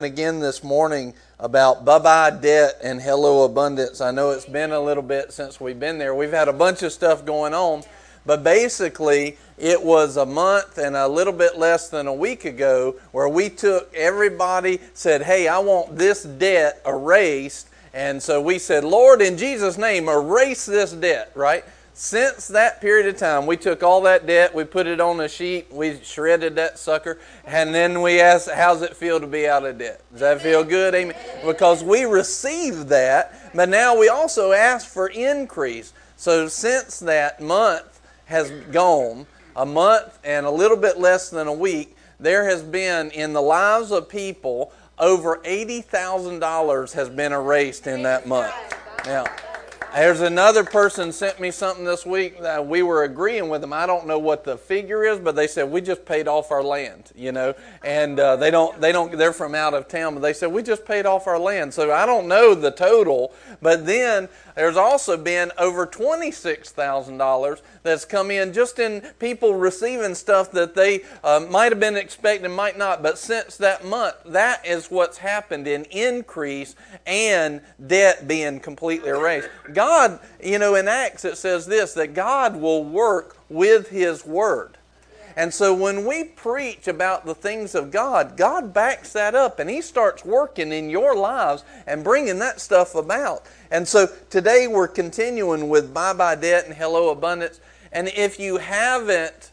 again this morning about bye bye debt and hello abundance. I know it's been a little bit since we've been there. We've had a bunch of stuff going on, but basically, it was a month and a little bit less than a week ago where we took everybody, said, Hey, I want this debt erased. And so we said, Lord, in Jesus' name, erase this debt, right? Since that period of time, we took all that debt, we put it on a sheet, we shredded that sucker, and then we asked, How's it feel to be out of debt? Does that feel good? Amen. Because we received that, but now we also ask for increase. So since that month has gone, a month and a little bit less than a week, there has been in the lives of people over $80,000 has been erased in that month. Now, there's another person sent me something this week that we were agreeing with them. I don't know what the figure is, but they said we just paid off our land, you know, and uh, they don't they don't they're from out of town, but they said we just paid off our land. So I don't know the total, but then there's also been over $26,000 that's come in just in people receiving stuff that they uh, might have been expecting, might not. But since that month, that is what's happened in increase and debt being completely erased. God, you know, in Acts it says this that God will work with His Word. And so when we preach about the things of God, God backs that up and He starts working in your lives and bringing that stuff about. And so today we're continuing with Bye Bye Debt and Hello Abundance. And if you haven't,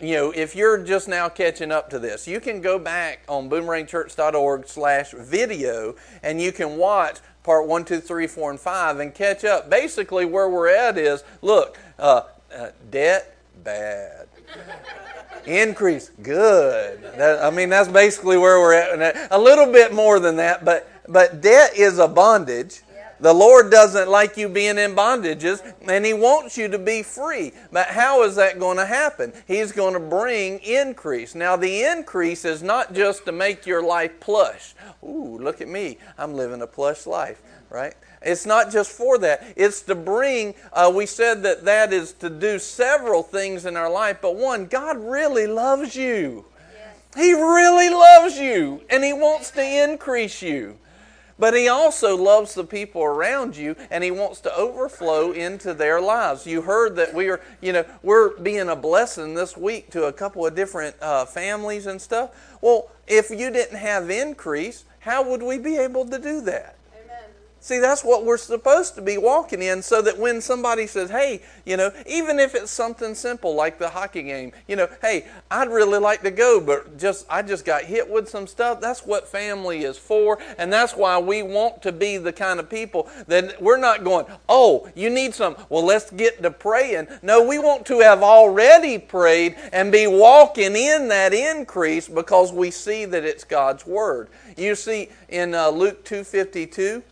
you know, if you're just now catching up to this, you can go back on boomerangchurch.org slash video and you can watch part one, two, three, four, and 5 and catch up. Basically where we're at is, look, uh, uh, debt, bad. Increase, good. That, I mean, that's basically where we're at. A little bit more than that, but but debt is a bondage. The Lord doesn't like you being in bondages, and He wants you to be free. But how is that going to happen? He's going to bring increase. Now, the increase is not just to make your life plush. Ooh, look at me. I'm living a plush life, right? It's not just for that. It's to bring, uh, we said that that is to do several things in our life, but one, God really loves you. He really loves you, and He wants to increase you. But He also loves the people around you, and He wants to overflow into their lives. You heard that we are, you know, we're being a blessing this week to a couple of different uh, families and stuff. Well, if you didn't have increase, how would we be able to do that? See, that's what we're supposed to be walking in so that when somebody says, hey, you know, even if it's something simple like the hockey game, you know, hey, I'd really like to go, but just I just got hit with some stuff. That's what family is for, and that's why we want to be the kind of people that we're not going, oh, you need some. Well, let's get to praying. No, we want to have already prayed and be walking in that increase because we see that it's God's word. You see in uh, Luke 252,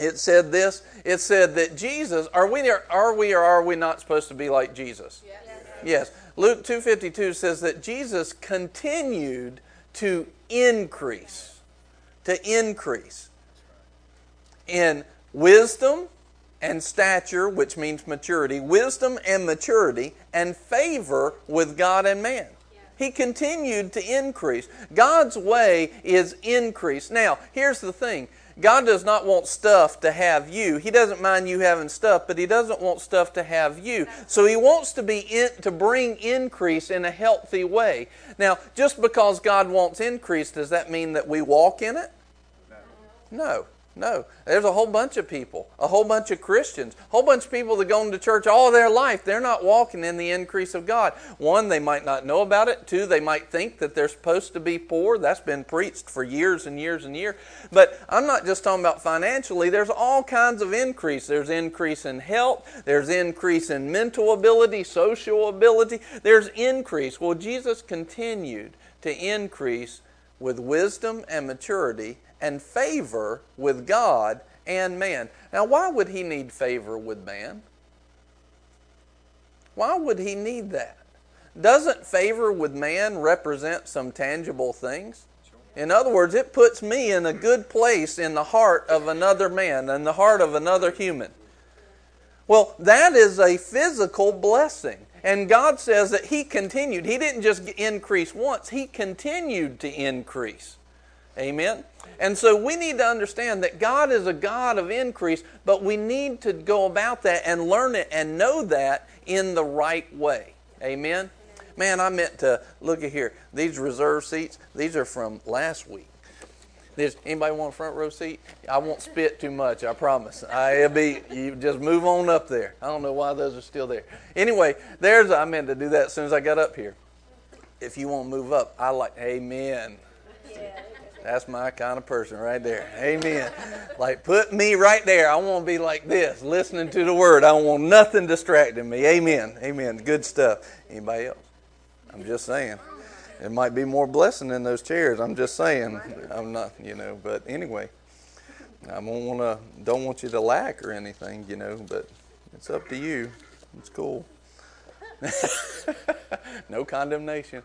it said this it said that jesus are we are we or are we not supposed to be like jesus? Yes, yes. luke 252 says that jesus continued to increase to increase in wisdom and stature which means maturity wisdom and maturity and favor with god and man. He continued to increase. God's way is increase. Now here's the thing God does not want stuff to have you. He doesn't mind you having stuff, but He doesn't want stuff to have you. So He wants to be in, to bring increase in a healthy way. Now, just because God wants increase, does that mean that we walk in it? No. No, there's a whole bunch of people, a whole bunch of Christians, a whole bunch of people that go into church all their life. They're not walking in the increase of God. One, they might not know about it. Two, they might think that they're supposed to be poor. That's been preached for years and years and years. But I'm not just talking about financially. There's all kinds of increase. There's increase in health. There's increase in mental ability, social ability. There's increase. Well, Jesus continued to increase with wisdom and maturity and favor with God and man. Now, why would he need favor with man? Why would he need that? Doesn't favor with man represent some tangible things? In other words, it puts me in a good place in the heart of another man, in the heart of another human. Well, that is a physical blessing. And God says that He continued. He didn't just increase once, He continued to increase. Amen. And so we need to understand that God is a God of increase, but we need to go about that and learn it and know that in the right way. Amen. Man, I meant to look at here. These reserve seats, these are from last week. Does anybody want a front row seat? I won't spit too much, I promise. I, it'll be you just move on up there. I don't know why those are still there. Anyway, there's I meant to do that as soon as I got up here. If you want to move up, I like amen. That's my kind of person right there. Amen. Like put me right there. I want to be like this, listening to the word. I don't want nothing distracting me. Amen. Amen. Good stuff. Anybody else? I'm just saying. It might be more blessing in those chairs. I'm just saying. I'm not, you know. But anyway, I don't want to. Don't want you to lack or anything, you know. But it's up to you. It's cool. no condemnation.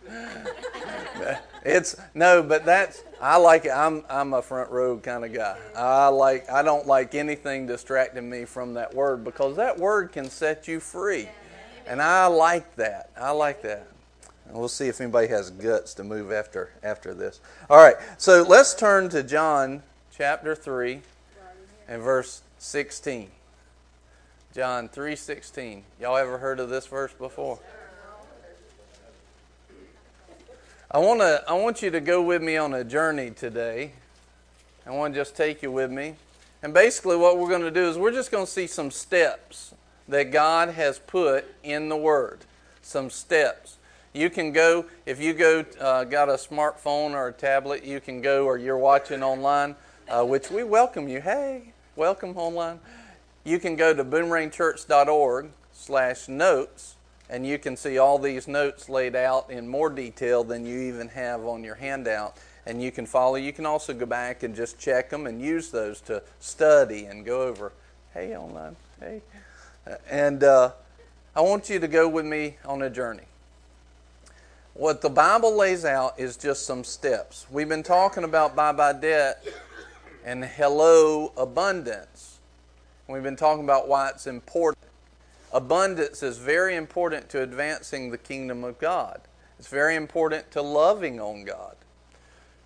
it's no, but that's I like it. I'm I'm a front row kind of guy. I like I don't like anything distracting me from that word because that word can set you free, and I like that. I like that. And we'll see if anybody has guts to move after after this. All right, so let's turn to John chapter three and verse sixteen. John three sixteen. Y'all ever heard of this verse before? I want to I want you to go with me on a journey today. I want to just take you with me. And basically what we're going to do is we're just going to see some steps that God has put in the word. Some steps. You can go, if you go, uh, got a smartphone or a tablet, you can go, or you're watching online, uh, which we welcome you. Hey, welcome online. You can go to boomerangchurch.org slash notes, and you can see all these notes laid out in more detail than you even have on your handout. And you can follow. You can also go back and just check them and use those to study and go over. Hey, online. Hey. And uh, I want you to go with me on a journey. What the Bible lays out is just some steps. We've been talking about bye bye debt and hello abundance. We've been talking about why it's important. Abundance is very important to advancing the kingdom of God. It's very important to loving on God.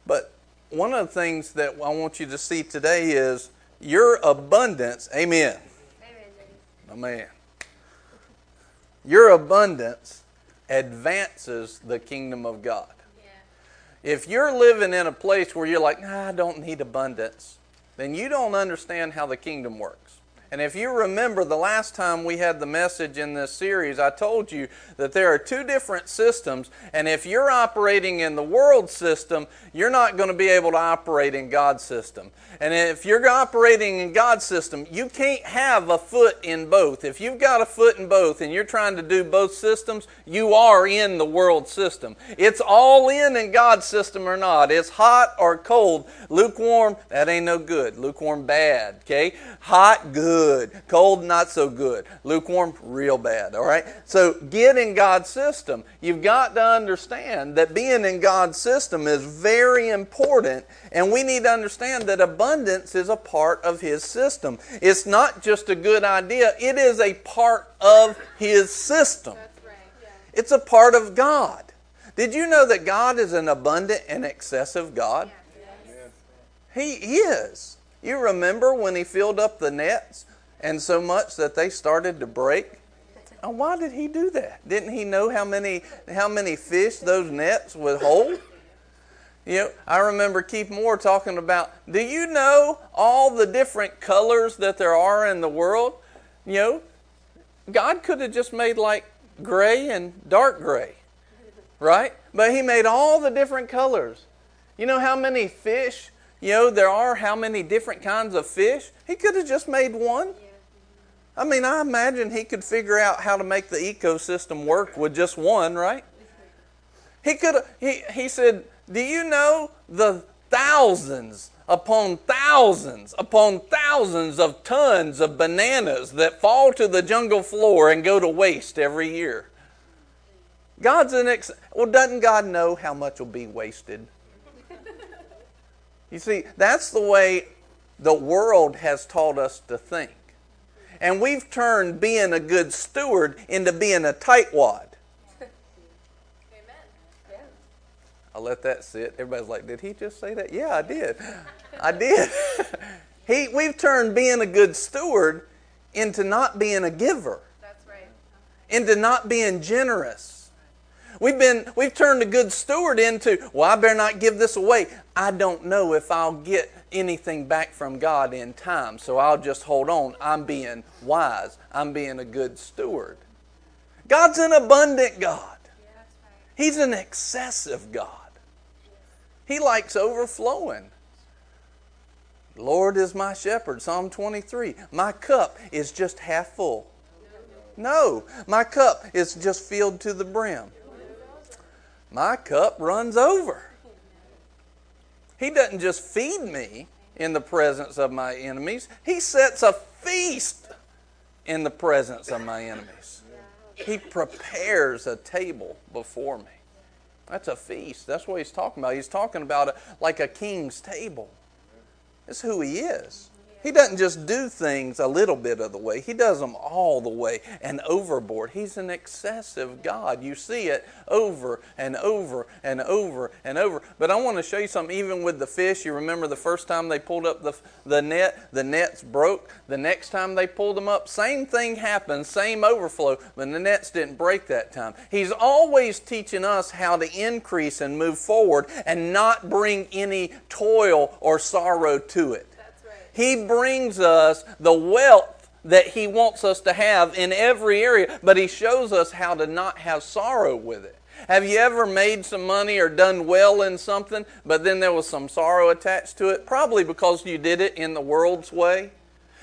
But one of the things that I want you to see today is your abundance. Amen. Amen. Amen. Your abundance advances the kingdom of God. Yeah. If you're living in a place where you're like, nah, I don't need abundance, then you don't understand how the kingdom works. And if you remember the last time we had the message in this series, I told you that there are two different systems. And if you're operating in the world system, you're not going to be able to operate in God's system. And if you're operating in God's system, you can't have a foot in both. If you've got a foot in both and you're trying to do both systems, you are in the world system. It's all in in God's system or not. It's hot or cold. Lukewarm, that ain't no good. Lukewarm, bad. Okay? Hot, good. Cold, not so good. Lukewarm, real bad. All right? So get in God's system. You've got to understand that being in God's system is very important, and we need to understand that abundance is a part of His system. It's not just a good idea, it is a part of His system. It's a part of God. Did you know that God is an abundant and excessive God? He is. You remember when He filled up the nets and so much that they started to break? Why did He do that? Didn't He know how many how many fish those nets would hold? You know, I remember Keith Moore talking about, do you know all the different colors that there are in the world? You know, God could have just made like gray and dark gray, right? But He made all the different colors. You know how many fish, you know, there are, how many different kinds of fish? He could have just made one. I mean, I imagine He could figure out how to make the ecosystem work with just one, right? He could he, he said, do you know the thousands upon thousands upon thousands of tons of bananas that fall to the jungle floor and go to waste every year? God's an ex- well, doesn't God know how much will be wasted? You see, that's the way the world has taught us to think. And we've turned being a good steward into being a tightwad. Amen. Yeah. I let that sit. Everybody's like, did he just say that? Yeah, I did. I did. he, we've turned being a good steward into not being a giver. That's right. Into not being generous. We've been we've turned a good steward into, well, I better not give this away. I don't know if I'll get anything back from God in time, so I'll just hold on. I'm being wise. I'm being a good steward. God's an abundant God. He's an excessive God. He likes overflowing. Lord is my shepherd, Psalm 23. My cup is just half full. No, my cup is just filled to the brim my cup runs over. He doesn't just feed me in the presence of my enemies, He sets a feast in the presence of my enemies. He prepares a table before me. That's a feast. That's what he's talking about. He's talking about like a king's table. That's who he is. He doesn't just do things a little bit of the way, He does them all the way and overboard. He's an excessive God. You see it over and over and over and over. But I want to show you something, even with the fish. You remember the first time they pulled up the, the net, the nets broke. The next time they pulled them up, same thing happened, same overflow, but the nets didn't break that time. He's always teaching us how to increase and move forward and not bring any toil or sorrow to it. He brings us the wealth that He wants us to have in every area, but He shows us how to not have sorrow with it. Have you ever made some money or done well in something, but then there was some sorrow attached to it? Probably because you did it in the world's way.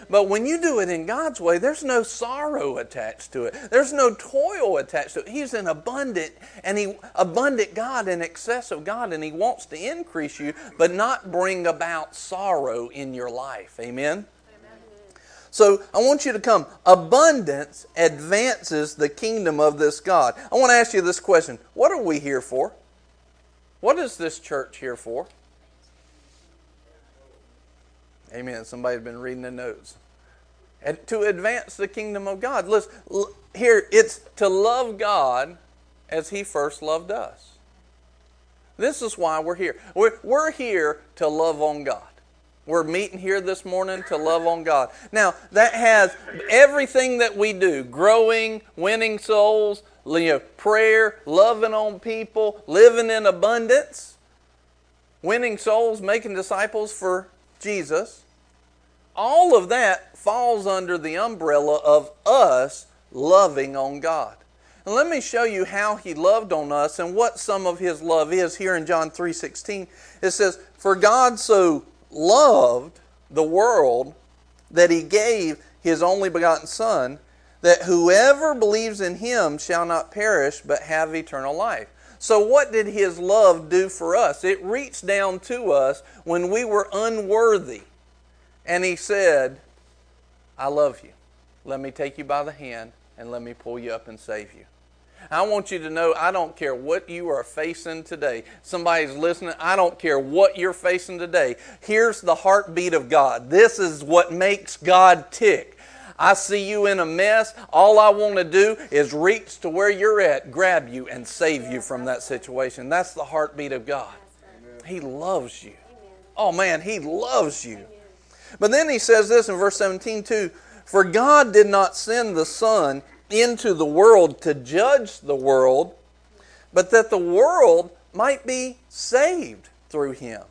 But when you do it in God's way, there's no sorrow attached to it. There's no toil attached to it. He's an abundant and he abundant God and excessive God, and He wants to increase you, but not bring about sorrow in your life. Amen. So I want you to come. Abundance advances the kingdom of this God. I want to ask you this question What are we here for? What is this church here for? Amen. Somebody's been reading the notes. And to advance the kingdom of God. Listen, here, it's to love God as He first loved us. This is why we're here. We're, we're here to love on God. We're meeting here this morning to love on God. Now, that has everything that we do growing, winning souls, you know, prayer, loving on people, living in abundance, winning souls, making disciples for Jesus all of that falls under the umbrella of us loving on God. And let me show you how he loved on us and what some of his love is here in John 3:16. It says, "For God so loved the world that he gave his only begotten son that whoever believes in him shall not perish but have eternal life." So what did his love do for us? It reached down to us when we were unworthy and he said, I love you. Let me take you by the hand and let me pull you up and save you. I want you to know I don't care what you are facing today. Somebody's listening. I don't care what you're facing today. Here's the heartbeat of God. This is what makes God tick. I see you in a mess. All I want to do is reach to where you're at, grab you, and save you from that situation. That's the heartbeat of God. He loves you. Oh man, He loves you. But then he says this in verse 17 too For God did not send the Son into the world to judge the world, but that the world might be saved through him.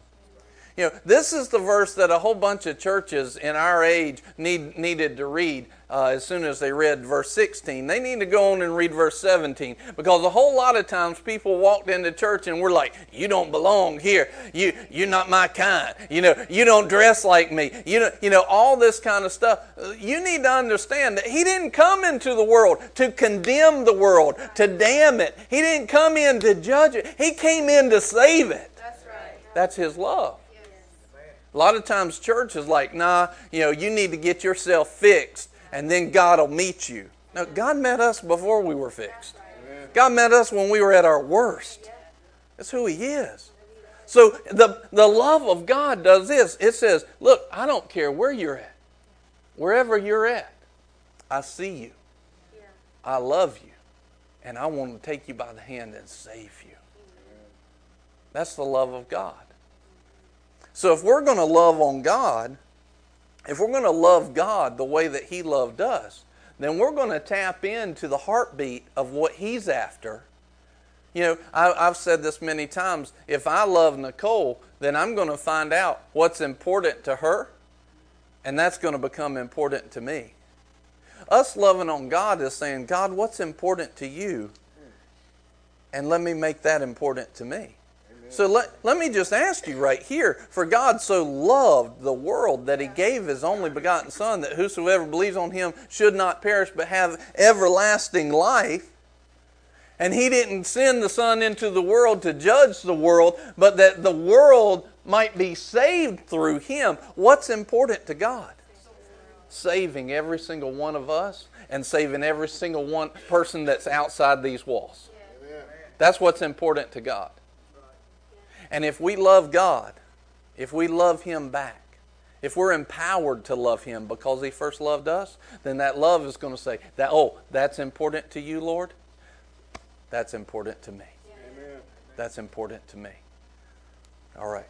You know, this is the verse that a whole bunch of churches in our age need, needed to read uh, as soon as they read verse 16. They need to go on and read verse 17 because a whole lot of times people walked into church and we're like, "You don't belong here. You you're not my kind. You know, you don't dress like me. You know, you know all this kind of stuff." You need to understand that He didn't come into the world to condemn the world, to damn it. He didn't come in to judge it. He came in to save it. That's right. That's His love. A lot of times church is like, nah, you know, you need to get yourself fixed and then God will meet you. No, God met us before we were fixed. God met us when we were at our worst. That's who He is. So the, the love of God does this. It says, look, I don't care where you're at. Wherever you're at, I see you. I love you. And I want to take you by the hand and save you. That's the love of God. So if we're going to love on God, if we're going to love God the way that He loved us, then we're going to tap into the heartbeat of what He's after. You know, I, have said this many times. If I love Nicole, then I'm going to find out what's important to her, and that's going to become important to me. Us loving on God is saying, God, what's important to you? And let me make that important to me. So let, let me just ask you right here For God so loved the world that he gave his only begotten Son, that whosoever believes on him should not perish but have everlasting life. And he didn't send the Son into the world to judge the world, but that the world might be saved through him. What's important to God? Saving every single one of us and saving every single one person that's outside these walls. That's what's important to God. And if we love God, if we love Him back, if we're empowered to love Him because He first loved us, then that love is going to say, that, oh, that's important to you, Lord? That's important to me. Amen. That's important to me. All right.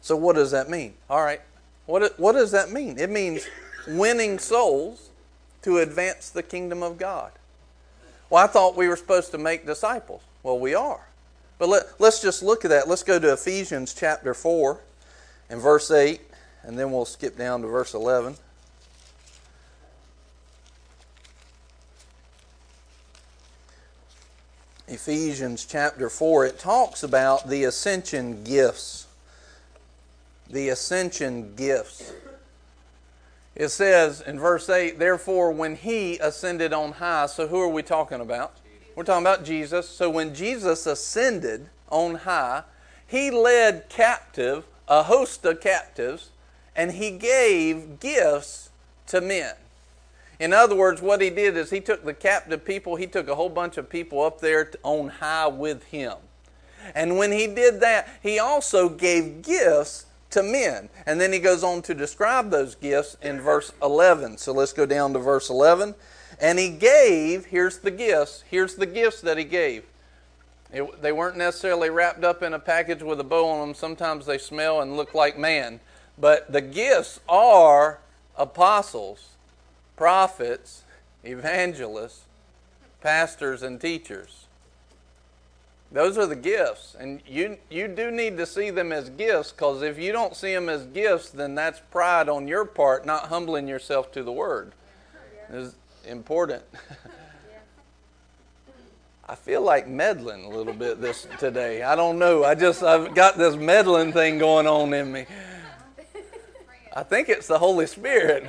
So, what does that mean? All right. What, what does that mean? It means winning souls to advance the kingdom of God. Well, I thought we were supposed to make disciples. Well, we are. But let, let's just look at that. Let's go to Ephesians chapter 4 and verse 8, and then we'll skip down to verse 11. Ephesians chapter 4, it talks about the ascension gifts. The ascension gifts. It says in verse 8, therefore, when he ascended on high, so who are we talking about? We're talking about Jesus. So when Jesus ascended on high, he led captive a host of captives and he gave gifts to men. In other words, what he did is he took the captive people, he took a whole bunch of people up there on high with him. And when he did that, he also gave gifts to men. And then he goes on to describe those gifts in verse 11. So let's go down to verse 11. And he gave, here's the gifts, here's the gifts that he gave. It, they weren't necessarily wrapped up in a package with a bow on them. Sometimes they smell and look like man. But the gifts are apostles, prophets, evangelists, pastors, and teachers. Those are the gifts. And you, you do need to see them as gifts because if you don't see them as gifts, then that's pride on your part, not humbling yourself to the Word important. I feel like meddling a little bit this today. I don't know. I just I've got this meddling thing going on in me. I think it's the Holy Spirit.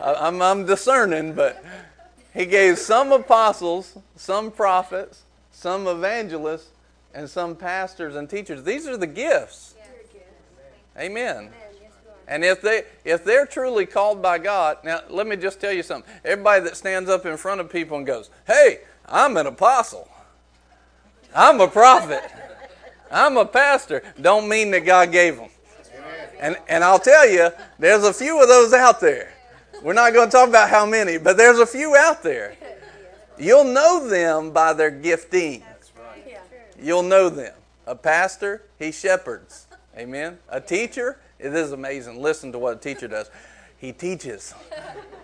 I, am I'm discerning, but He gave some apostles, some prophets, some evangelists, and some pastors and teachers. These are the gifts. Amen. And if they if they're truly called by God, now let me just tell you something. Everybody that stands up in front of people and goes, "Hey, I'm an apostle. I'm a prophet. I'm a pastor," don't mean that God gave them. And and I'll tell you, there's a few of those out there. We're not going to talk about how many, but there's a few out there. You'll know them by their gifting. You'll know them. A pastor, he shepherds. Amen. A teacher, it is amazing. Listen to what a teacher does. He teaches.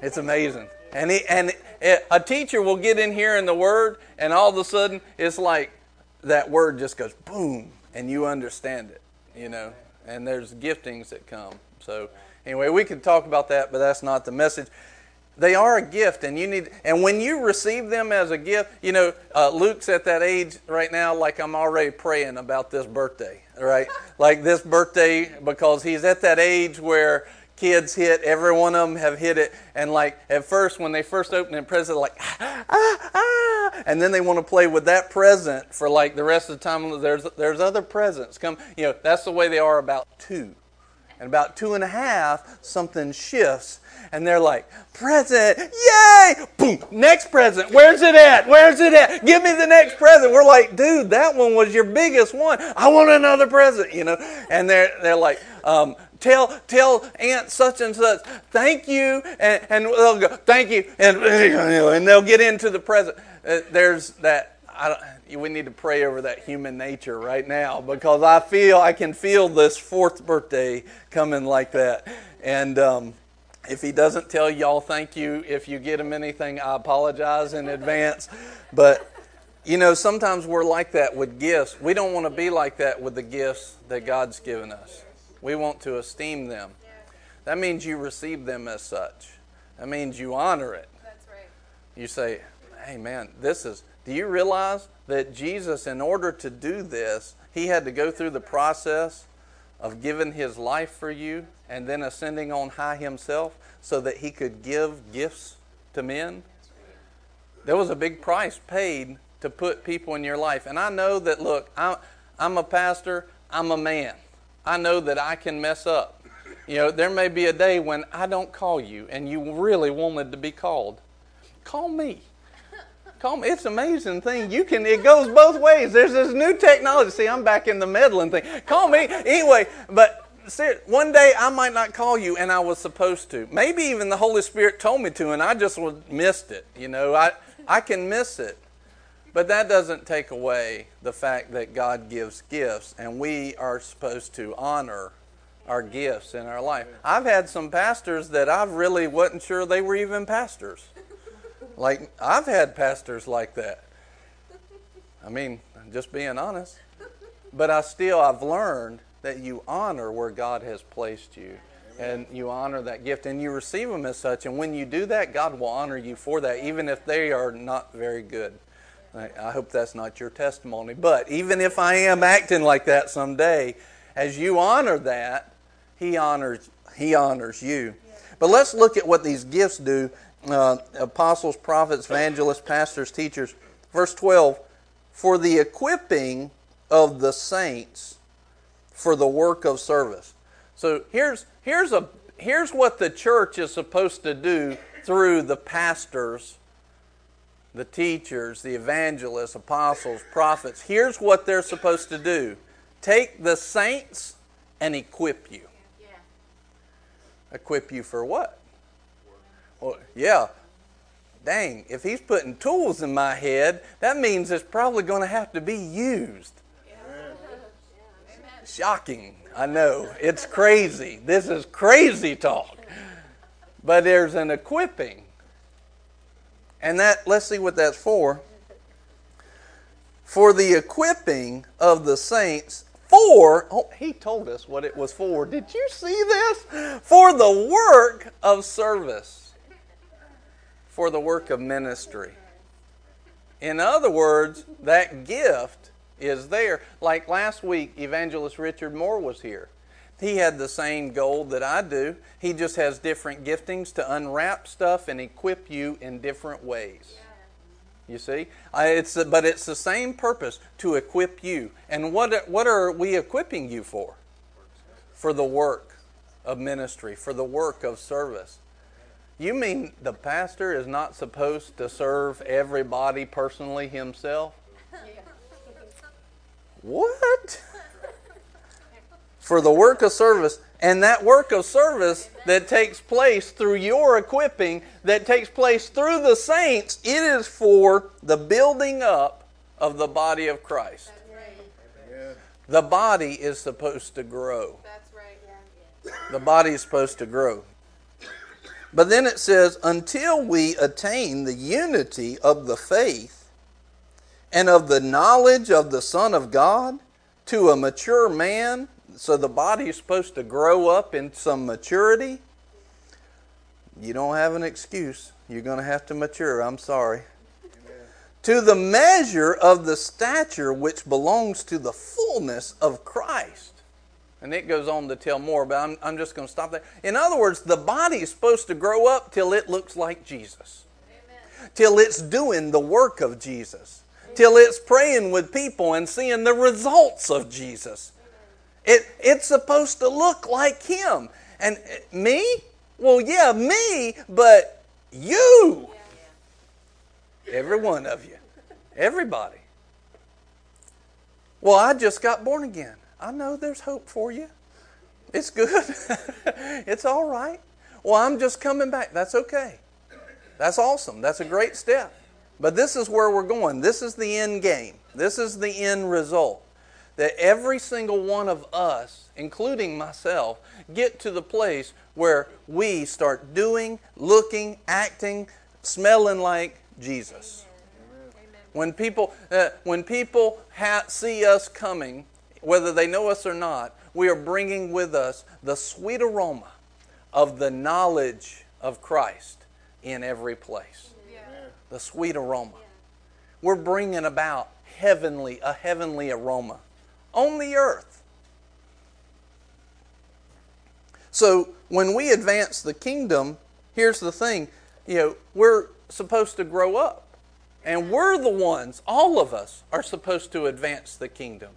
It's amazing. And he, and it, a teacher will get in here in the word, and all of a sudden it's like that word just goes boom, and you understand it. You know, and there's giftings that come. So anyway, we could talk about that, but that's not the message. They are a gift, and you need. And when you receive them as a gift, you know, uh, Luke's at that age right now. Like I'm already praying about this birthday, right? like this birthday because he's at that age where kids hit. Every one of them have hit it, and like at first, when they first open a present, like ah, ah, ah, and then they want to play with that present for like the rest of the time. There's there's other presents come. You know, that's the way they are about two, and about two and a half, something shifts, and they're like, present, yay! Boom, next present. Where's it at? Where's it at? Give me the next present. We're like, dude, that one was your biggest one. I want another present, you know. And they're they're like, um, tell tell Aunt such and such, thank you, and, and they'll go, thank you, and and they'll get into the present. Uh, there's that. I don't, we need to pray over that human nature right now because I feel I can feel this fourth birthday coming like that. And um, if he doesn't tell y'all thank you, if you get him anything, I apologize in advance. But you know, sometimes we're like that with gifts. We don't want to be like that with the gifts that God's given us. We want to esteem them. That means you receive them as such. That means you honor it. That's right. You say, hey man, this is, do you realize that Jesus, in order to do this, he had to go through the process of giving his life for you and then ascending on high himself so that he could give gifts to men? There was a big price paid to put people in your life. And I know that, look, I'm, a pastor, I'm a man. I know that I can mess up. You know, there may be a day when I don't call you and you really wanted to be called. Call me. Call me. It's an amazing thing. You can, it goes both ways. There's this new technology. See, I'm back in the meddling thing. Call me. Anyway, but see one day I might not call you and I was supposed to. Maybe even the Holy Spirit told me to and I just missed it. You know, I, I can miss it. But that doesn't take away the fact that God gives gifts, and we are supposed to honor our gifts in our life. I've had some pastors that I really wasn't sure they were even pastors. Like, I've had pastors like that. I mean, just being honest. But I still, I've learned that you honor where God has placed you. And you honor that gift and you receive them as such. And when you do that, God will honor you for that, even if they are not very good. I hope that's not your testimony. But even if I am acting like that someday, as you honor that, He honors He honors you. But let's look at what these gifts do. Uh, apostles, prophets, evangelists, pastors, teachers. Verse 12 For the equipping of the saints for the work of service. So here's, here's, a, here's what the church is supposed to do through the pastors the teachers, the evangelists, apostles, prophets, here's what they're supposed to do take the saints and equip you. Yeah. Equip you for what? Well, yeah. Dang, if he's putting tools in my head, that means it's probably going to have to be used. Shocking. I know. It's crazy. This is crazy talk. But there's an equipping. And that, let's see what that's for. For the equipping of the saints for, oh, he told us what it was for. Did you see this? For the work of service, for the work of ministry. In other words, that gift is there. Like last week, Evangelist Richard Moore was here. He had the same goal that I do. He just has different giftings to unwrap stuff and equip you in different ways. You see, it's but it's the same purpose to equip you. And what what are we equipping you for? For the work of ministry, for the work of service. You mean the pastor is not supposed to serve everybody personally himself? What? for the work of service. And that work of service that takes place through your equipping, that takes place through the saints, it is for the building up of the body of Christ. The body is supposed to grow. That's right. The body is supposed to grow. But then it says, until we attain the unity of the faith and of the knowledge of the Son of God to a mature man, so the body is supposed to grow up in some maturity. You don't have an excuse. You're going to have to mature. I'm sorry. To the measure of the stature which belongs to the fullness of Christ. And it goes on to tell more, but I'm, I'm just going to stop there. In other words, the body is supposed to grow up till it looks like Jesus, Amen. till it's doing the work of Jesus, Amen. till it's praying with people and seeing the results of Jesus. It, it's supposed to look like him. And uh, me? Well, yeah, me, but you. Every one of you. Everybody. Well, I just got born again. I know there's hope for you. It's good. it's all right. Well, I'm just coming back. That's okay. That's awesome. That's a great step. But this is where we're going. This is the end game. This is the end result. That every single one of us, including myself, get to the place where we start doing, looking, acting, smelling like Jesus. When people, uh, when people ha- see us coming, whether they know us or not, we are bringing with us the sweet aroma of the knowledge of Christ in every place. Yeah. The sweet aroma. Yeah. We're bringing about heavenly, a heavenly aroma on the earth. So when we advance the kingdom, here's the thing, you know, we're supposed to grow up. And we're the ones, all of us, are supposed to advance the kingdom.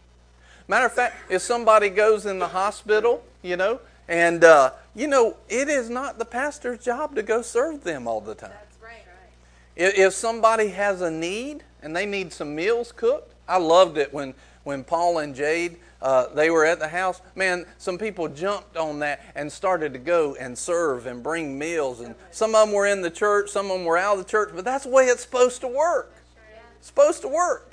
Matter of fact, if somebody goes in the hospital, you know, and, uh, you know, it is not the pastor's job to go serve them all the time. That's right. right. If somebody has a need and they need some meals cooked, I loved it when, when Paul and Jade, uh, they were at the house. Man, some people jumped on that and started to go and serve and bring meals. And some of them were in the church, some of them were out of the church, but that's the way it's supposed to work. It's supposed to work.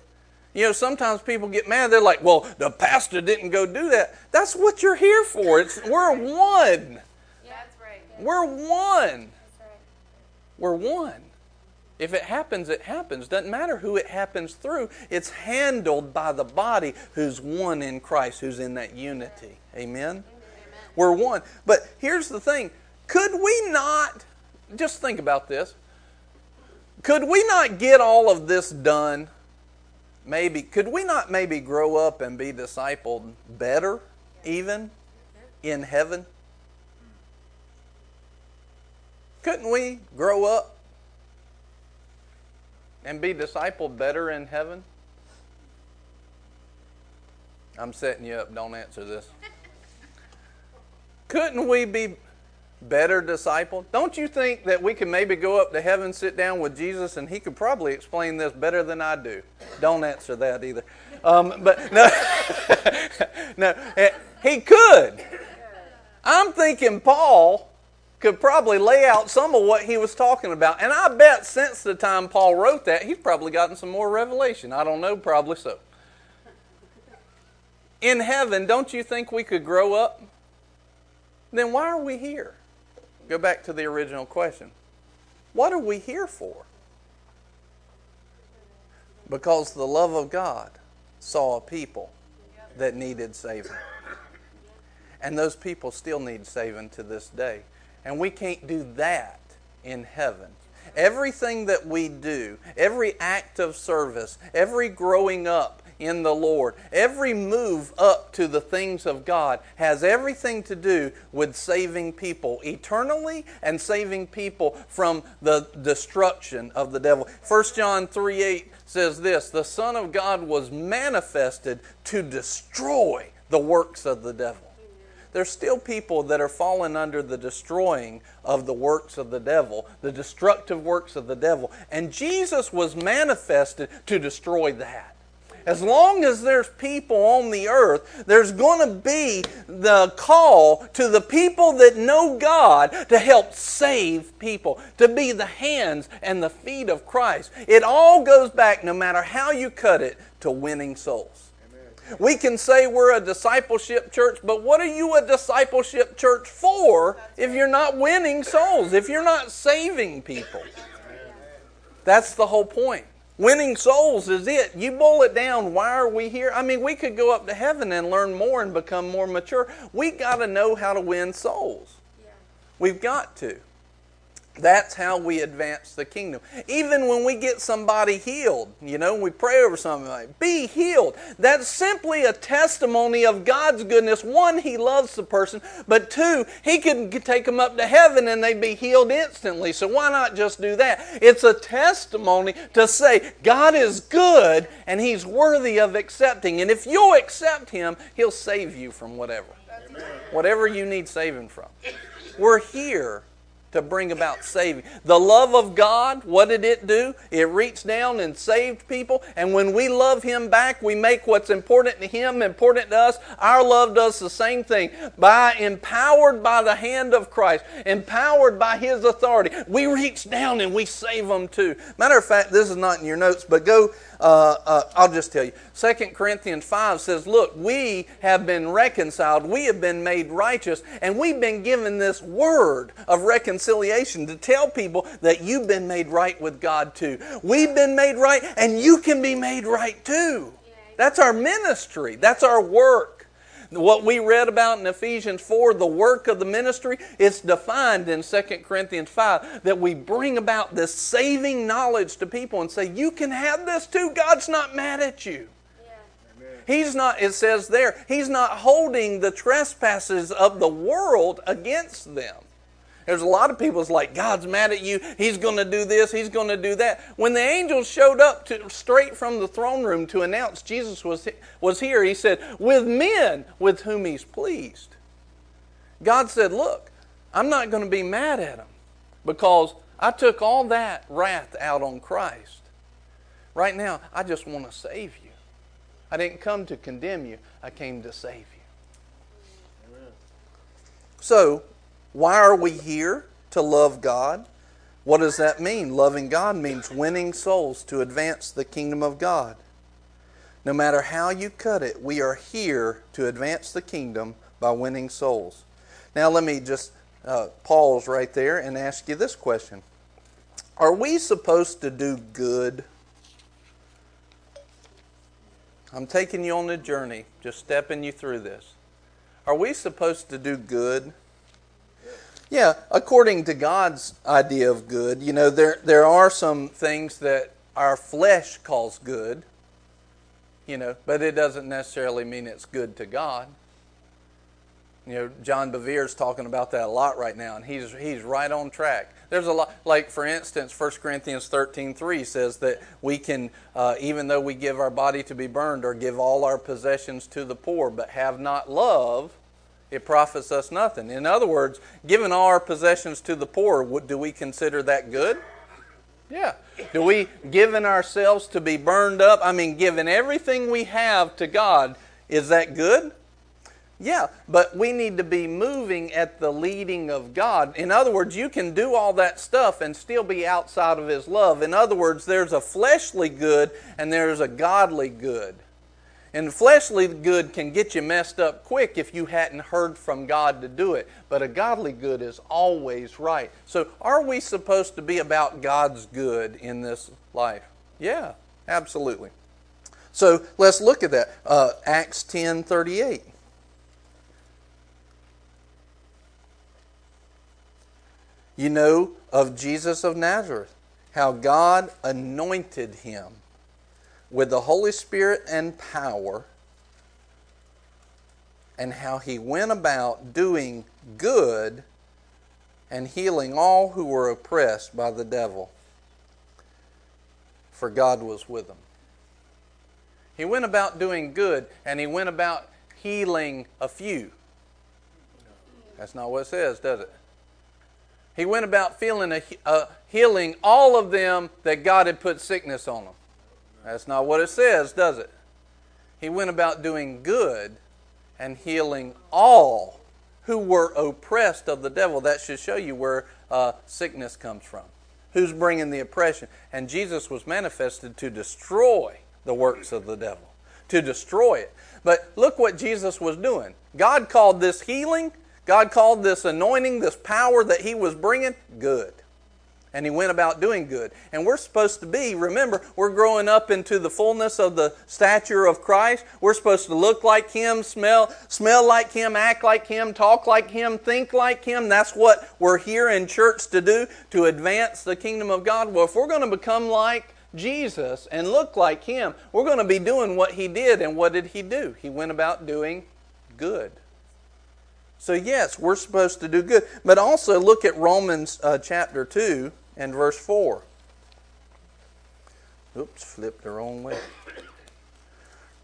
You know, sometimes people get mad. They're like, well, the pastor didn't go do that. That's what you're here for. It's, we're one. Yeah, that's right. We're one. That's right. We're one. If it happens, it happens. Doesn't matter who it happens through. It's handled by the body who's one in Christ, who's in that unity. Amen? Amen. We're one. But here's the thing could we not, just think about this, could we not get all of this done maybe, could we not maybe grow up and be discipled better, even in heaven? Couldn't we grow up and be discipled better in heaven? I'm setting you up, don't answer this. Couldn't we be better disciple? Don't you think that we can maybe go up to heaven, sit down with Jesus, and he could probably explain this better than I do? Don't answer that either. Um, but no, no, eh, he could. I'm thinking Paul could probably lay out some of what he was talking about. And I bet since the time Paul wrote that, he's probably gotten some more revelation. I don't know, probably so. In heaven, don't you think we could grow up? Then why are we here? Go back to the original question. What are we here for? Because the love of God saw a people that needed saving. And those people still need saving to this day. And we can't do that in heaven. Everything that we do, every act of service, every growing up, in the Lord. Every move up to the things of God has everything to do with saving people eternally and saving people from the destruction of the devil. 1 John 3 8 says this The Son of God was manifested to destroy the works of the devil there's still people that are falling under the destroying of the works of the devil, the destructive works of the devil. And Jesus was manifested to destroy that. As long as there's people on the earth, there's going to be the call to the people that know God to help save people, to be the hands and the feet of Christ. It all goes back, no matter how you cut it, to winning souls. We can say we're a discipleship church, but what are you a discipleship church for if you're not winning souls, if you're not saving people? That's the whole point. Winning souls is it. You boil it down, why are we here? I mean, we could go up to heaven and learn more and become more mature. We got to know how to win souls. Yeah. We've got to. That's how we advance the kingdom. Even when we get somebody healed, you know, we pray over somebody, like, be healed. That's simply a testimony of God's goodness. One, He loves the person, but two, He could take them up to heaven and they'd be healed instantly. So why not just do that? It's a testimony to say God is good and He's worthy of accepting. And if you'll accept Him, He'll save you from whatever. Whatever you need saving from. We're here to bring about saving. The love of God, what did it do? It reached down and saved people. And when we love Him back, we make what's important to Him important to us. Our love does the same thing. By empowered by the hand of Christ, empowered by His authority, we reach down and we save them too. Matter of fact, this is not in your notes, but go uh, uh, I'll just tell you. 2 Corinthians 5 says, Look, we have been reconciled, we have been made righteous, and we've been given this word of reconciliation to tell people that you've been made right with God too. We've been made right, and you can be made right too. That's our ministry, that's our work. What we read about in Ephesians 4, the work of the ministry, it's defined in 2 Corinthians 5 that we bring about this saving knowledge to people and say, You can have this too. God's not mad at you. He's not, it says there, He's not holding the trespasses of the world against them. There's a lot of people that's like, God's mad at you. He's going to do this. He's going to do that. When the angels showed up to, straight from the throne room to announce Jesus was, was here, he said, with men with whom he's pleased. God said, look, I'm not going to be mad at them because I took all that wrath out on Christ. Right now, I just want to save you. I didn't come to condemn you. I came to save you. Amen. So, why are we here? To love God. What does that mean? Loving God means winning souls to advance the kingdom of God. No matter how you cut it, we are here to advance the kingdom by winning souls. Now, let me just uh, pause right there and ask you this question Are we supposed to do good? I'm taking you on a journey, just stepping you through this. Are we supposed to do good? Yeah, according to God's idea of good, you know, there, there are some things that our flesh calls good, you know, but it doesn't necessarily mean it's good to God. You know, John Bevere is talking about that a lot right now, and he's, he's right on track. There's a lot, like for instance, 1 Corinthians 13 3 says that we can, uh, even though we give our body to be burned or give all our possessions to the poor, but have not love, it profits us nothing. In other words, giving all our possessions to the poor, do we consider that good? Yeah. Do we giving ourselves to be burned up? I mean, giving everything we have to God, is that good? Yeah, but we need to be moving at the leading of God. In other words, you can do all that stuff and still be outside of His love. In other words, there's a fleshly good and there's a godly good. And fleshly good can get you messed up quick if you hadn't heard from God to do it. But a godly good is always right. So, are we supposed to be about God's good in this life? Yeah, absolutely. So, let's look at that. Uh, Acts 10 38. You know of Jesus of Nazareth, how God anointed him with the Holy Spirit and power, and how he went about doing good and healing all who were oppressed by the devil, for God was with him. He went about doing good, and he went about healing a few. That's not what it says, does it? He went about feeling a, uh, healing all of them that God had put sickness on them. That's not what it says, does it? He went about doing good and healing all who were oppressed of the devil. That should show you where uh, sickness comes from. Who's bringing the oppression? And Jesus was manifested to destroy the works of the devil, to destroy it. But look what Jesus was doing. God called this healing, God called this anointing, this power that He was bringing, good and he went about doing good. And we're supposed to be, remember, we're growing up into the fullness of the stature of Christ. We're supposed to look like him, smell smell like him, act like him, talk like him, think like him. That's what we're here in church to do to advance the kingdom of God. Well, if we're going to become like Jesus and look like him, we're going to be doing what he did. And what did he do? He went about doing good. So, yes, we're supposed to do good. But also look at Romans uh, chapter 2 and verse 4. Oops, flipped the wrong way.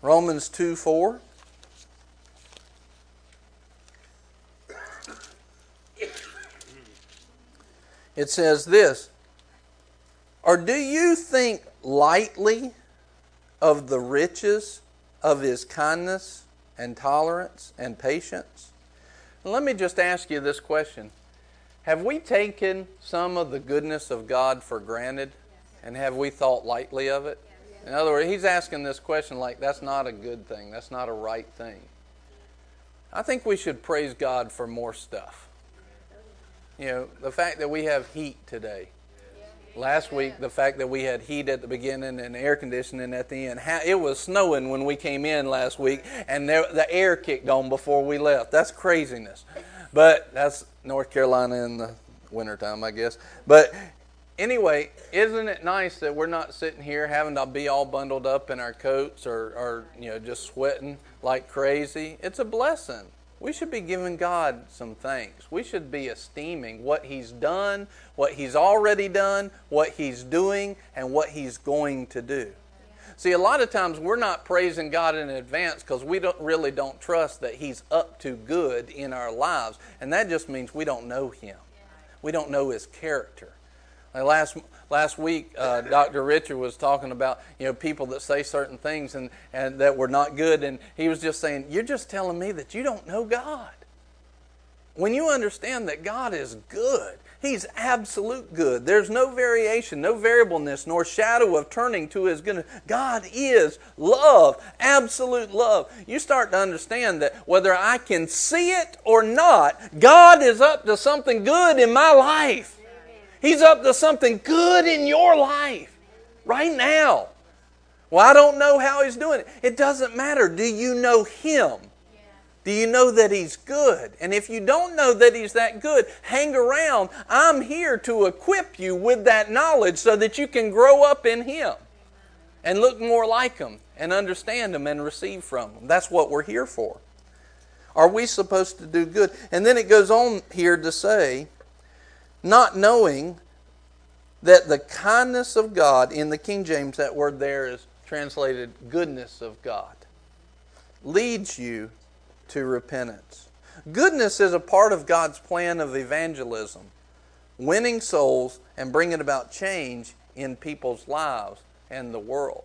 Romans 2 4. it says this Or do you think lightly of the riches of his kindness and tolerance and patience? Let me just ask you this question Have we taken some of the goodness of God for granted? And have we thought lightly of it? In other words, he's asking this question like that's not a good thing, that's not a right thing. I think we should praise God for more stuff. You know, the fact that we have heat today. Last week, the fact that we had heat at the beginning and air conditioning at the end. It was snowing when we came in last week, and the air kicked on before we left. That's craziness. But that's North Carolina in the wintertime, I guess. But anyway, isn't it nice that we're not sitting here having to be all bundled up in our coats or, or you know just sweating like crazy? It's a blessing. We should be giving God some thanks. We should be esteeming what He's done, what He's already done, what He's doing, and what He's going to do. See, a lot of times we're not praising God in advance because we don't really don't trust that He's up to good in our lives, and that just means we don't know Him. We don't know His character. Last last week, uh, Dr. Richard was talking about you know people that say certain things and, and that were not good, and he was just saying, "You're just telling me that you don't know God." When you understand that God is good, He's absolute good. There's no variation, no variableness, nor shadow of turning to His goodness. God is love, absolute love. You start to understand that whether I can see it or not, God is up to something good in my life. He's up to something good in your life right now. Well, I don't know how He's doing it. It doesn't matter. Do you know Him? Do you know that He's good? And if you don't know that He's that good, hang around. I'm here to equip you with that knowledge so that you can grow up in Him and look more like Him and understand Him and receive from Him. That's what we're here for. Are we supposed to do good? And then it goes on here to say, not knowing that the kindness of God, in the King James, that word there is translated goodness of God, leads you to repentance. Goodness is a part of God's plan of evangelism, winning souls and bringing about change in people's lives and the world.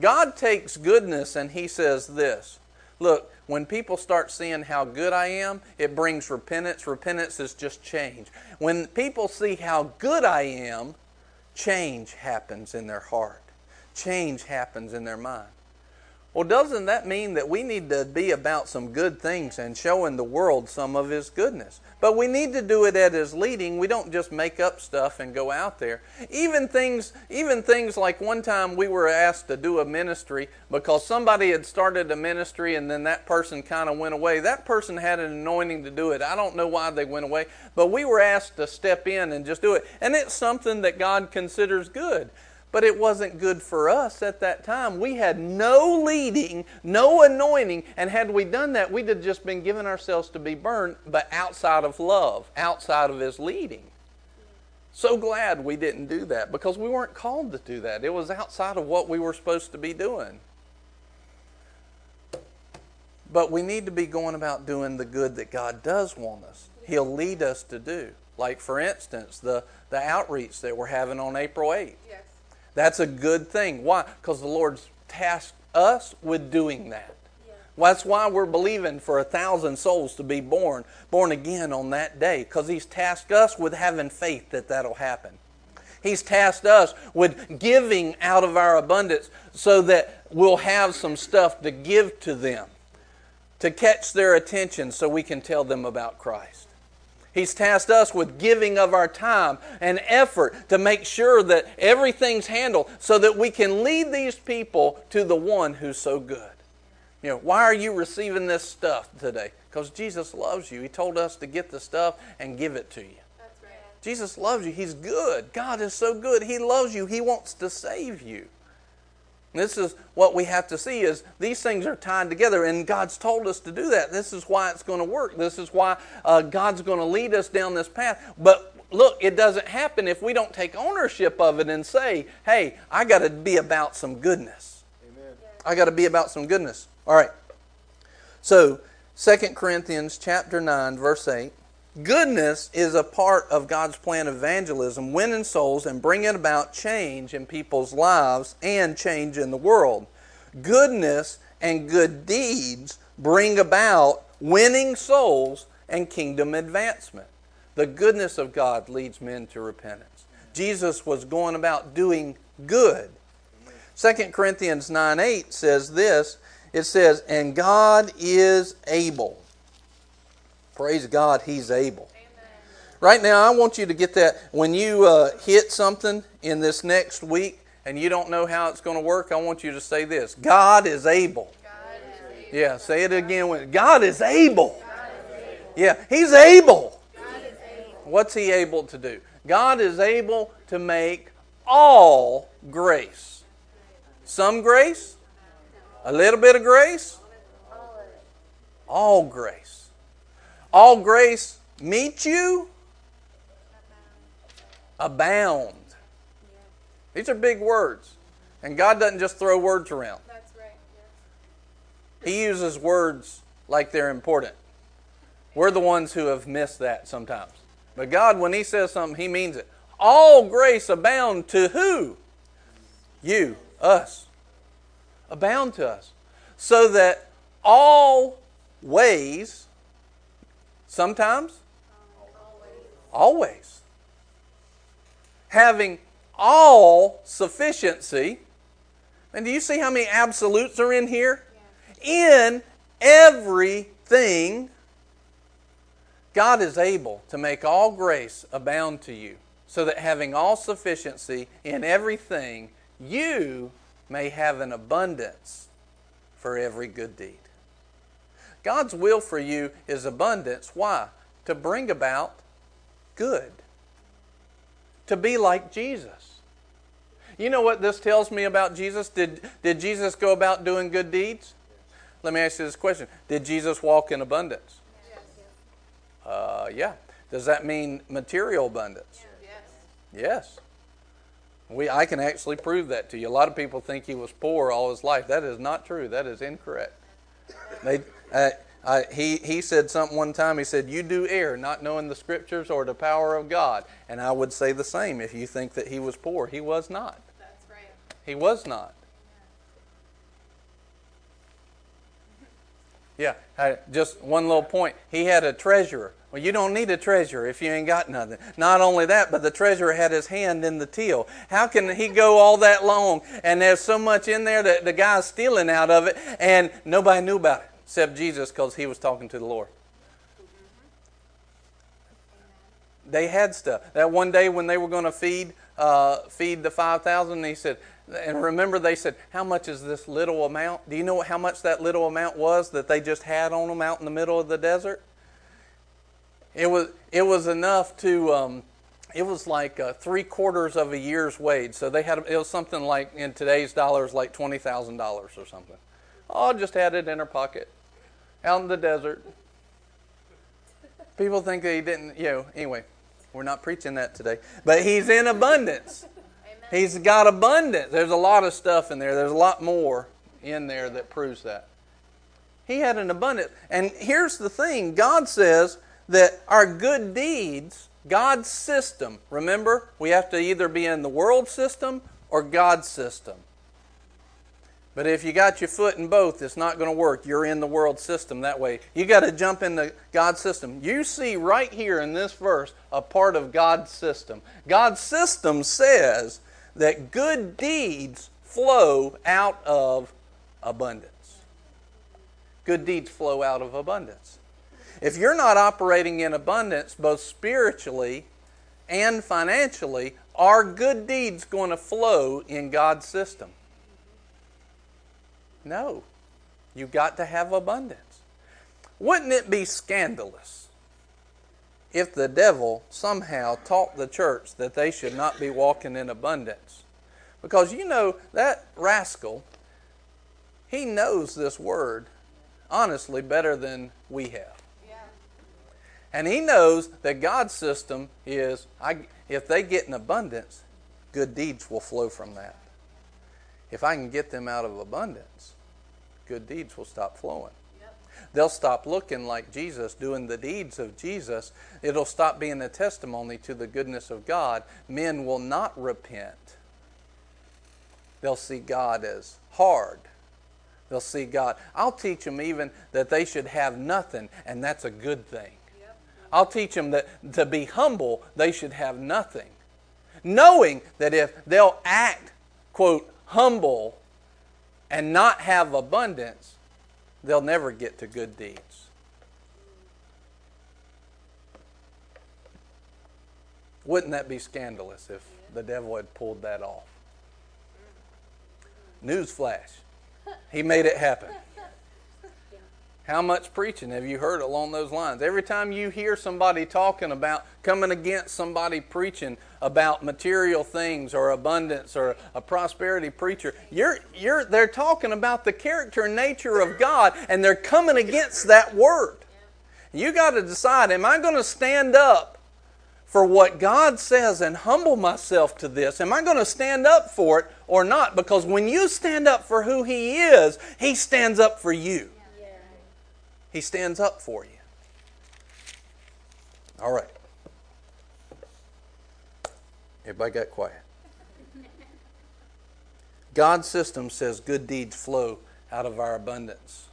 God takes goodness and He says this Look, when people start seeing how good I am, it brings repentance. Repentance is just change. When people see how good I am, change happens in their heart, change happens in their mind. Well, doesn't that mean that we need to be about some good things and showing the world some of His goodness? But we need to do it at His leading. We don't just make up stuff and go out there. Even things, even things like one time we were asked to do a ministry because somebody had started a ministry and then that person kind of went away. That person had an anointing to do it. I don't know why they went away, but we were asked to step in and just do it. And it's something that God considers good. But it wasn't good for us at that time. We had no leading, no anointing, and had we done that, we'd have just been giving ourselves to be burned, but outside of love, outside of His leading. So glad we didn't do that because we weren't called to do that. It was outside of what we were supposed to be doing. But we need to be going about doing the good that God does want us. He'll lead us to do. Like, for instance, the, the outreach that we're having on April 8th. Yes. That's a good thing. Why? Because the Lord's tasked us with doing that. Well, that's why we're believing for a thousand souls to be born, born again on that day, because He's tasked us with having faith that that'll happen. He's tasked us with giving out of our abundance so that we'll have some stuff to give to them, to catch their attention so we can tell them about Christ. He's tasked us with giving of our time and effort to make sure that everything's handled so that we can lead these people to the one who's so good. You know, why are you receiving this stuff today? Because Jesus loves you. He told us to get the stuff and give it to you. Right. Jesus loves you. He's good. God is so good. He loves you. He wants to save you. This is what we have to see is these things are tied together, and God's told us to do that. This is why it's going to work. This is why uh, God's going to lead us down this path. But look, it doesn't happen if we don't take ownership of it and say, "Hey, I got to be about some goodness. Amen. I got to be about some goodness." All right. So, 2 Corinthians chapter 9 verse 8 Goodness is a part of God's plan of evangelism, winning souls and bringing about change in people's lives and change in the world. Goodness and good deeds bring about winning souls and kingdom advancement. The goodness of God leads men to repentance. Jesus was going about doing good. 2 Corinthians 9 8 says this it says, And God is able Praise God, He's able. Amen. Right now, I want you to get that. When you uh, hit something in this next week and you don't know how it's going to work, I want you to say this God is able. God is able. Yeah, say it again. God is able. God is able. Yeah, He's able. What's He able to do? God is able to make all grace. Some grace? A little bit of grace? All grace all grace meet you, abound. These are big words. And God doesn't just throw words around. That's right. He uses words like they're important. We're the ones who have missed that sometimes. But God, when He says something, He means it. All grace abound to who? You, us. Abound to us. So that all ways Sometimes? Always. Always. Having all sufficiency. And do you see how many absolutes are in here? Yeah. In everything, God is able to make all grace abound to you, so that having all sufficiency in everything, you may have an abundance for every good deed. God's will for you is abundance. Why? To bring about good. To be like Jesus. You know what this tells me about Jesus? Did, did Jesus go about doing good deeds? Let me ask you this question Did Jesus walk in abundance? Uh, yeah. Does that mean material abundance? Yes. Yes. We, I can actually prove that to you. A lot of people think he was poor all his life. That is not true. That is incorrect. They, uh, uh, he, he said something one time. He said, You do err, not knowing the scriptures or the power of God. And I would say the same if you think that he was poor. He was not. That's right. He was not. Yeah, just one little point. He had a treasurer. Well, you don't need a treasurer if you ain't got nothing. Not only that, but the treasurer had his hand in the till. How can he go all that long and there's so much in there that the guy's stealing out of it and nobody knew about it? Except Jesus because he was talking to the Lord. They had stuff. That one day when they were going to feed uh, feed the five thousand, he said, and remember they said, "How much is this little amount?" Do you know how much that little amount was that they just had on them out in the middle of the desert? It was it was enough to. Um, it was like uh, three quarters of a year's wage. So they had it was something like in today's dollars, like twenty thousand dollars or something. Oh, just had it in her pocket out in the desert. People think that he didn't, you know, anyway, we're not preaching that today. But he's in abundance. Amen. He's got abundance. There's a lot of stuff in there. There's a lot more in there that proves that. He had an abundance. And here's the thing God says that our good deeds, God's system, remember, we have to either be in the world system or God's system. But if you got your foot in both, it's not going to work. You're in the world system that way. You got to jump into God's system. You see right here in this verse a part of God's system. God's system says that good deeds flow out of abundance. Good deeds flow out of abundance. If you're not operating in abundance, both spiritually and financially, are good deeds going to flow in God's system? No. You've got to have abundance. Wouldn't it be scandalous if the devil somehow taught the church that they should not be walking in abundance? Because you know, that rascal, he knows this word honestly better than we have. And he knows that God's system is I, if they get in abundance, good deeds will flow from that. If I can get them out of abundance, good deeds will stop flowing. Yep. they'll stop looking like Jesus, doing the deeds of Jesus. It'll stop being a testimony to the goodness of God. Men will not repent. They'll see God as hard. They'll see God. I'll teach them even that they should have nothing, and that's a good thing. I'll teach them that to be humble, they should have nothing. Knowing that if they'll act, quote, humble and not have abundance, they'll never get to good deeds. Wouldn't that be scandalous if the devil had pulled that off? Newsflash. He made it happen. How much preaching have you heard along those lines? Every time you hear somebody talking about coming against somebody preaching about material things or abundance or a prosperity preacher, you're, you're, they're talking about the character and nature of God and they're coming against that word. You got to decide am I going to stand up for what God says and humble myself to this? Am I going to stand up for it or not? Because when you stand up for who He is, He stands up for you. He stands up for you. All right. Everybody got quiet. God's system says good deeds flow out of our abundance.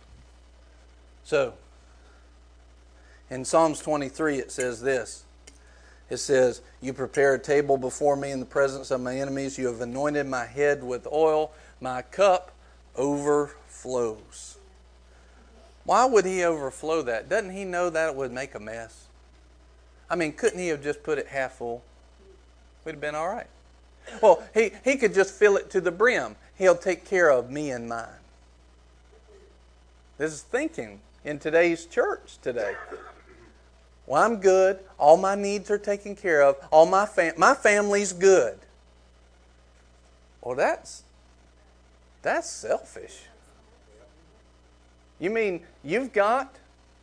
So, in Psalms 23, it says this it says, You prepare a table before me in the presence of my enemies. You have anointed my head with oil. My cup overflows. Why would he overflow that? Doesn't he know that it would make a mess? I mean, couldn't he have just put it half full? We'd have been all right. Well, he, he could just fill it to the brim. He'll take care of me and mine. This is thinking in today's church today. Well, I'm good. All my needs are taken care of. All my fam- my family's good. Well, that's that's selfish. You mean you've got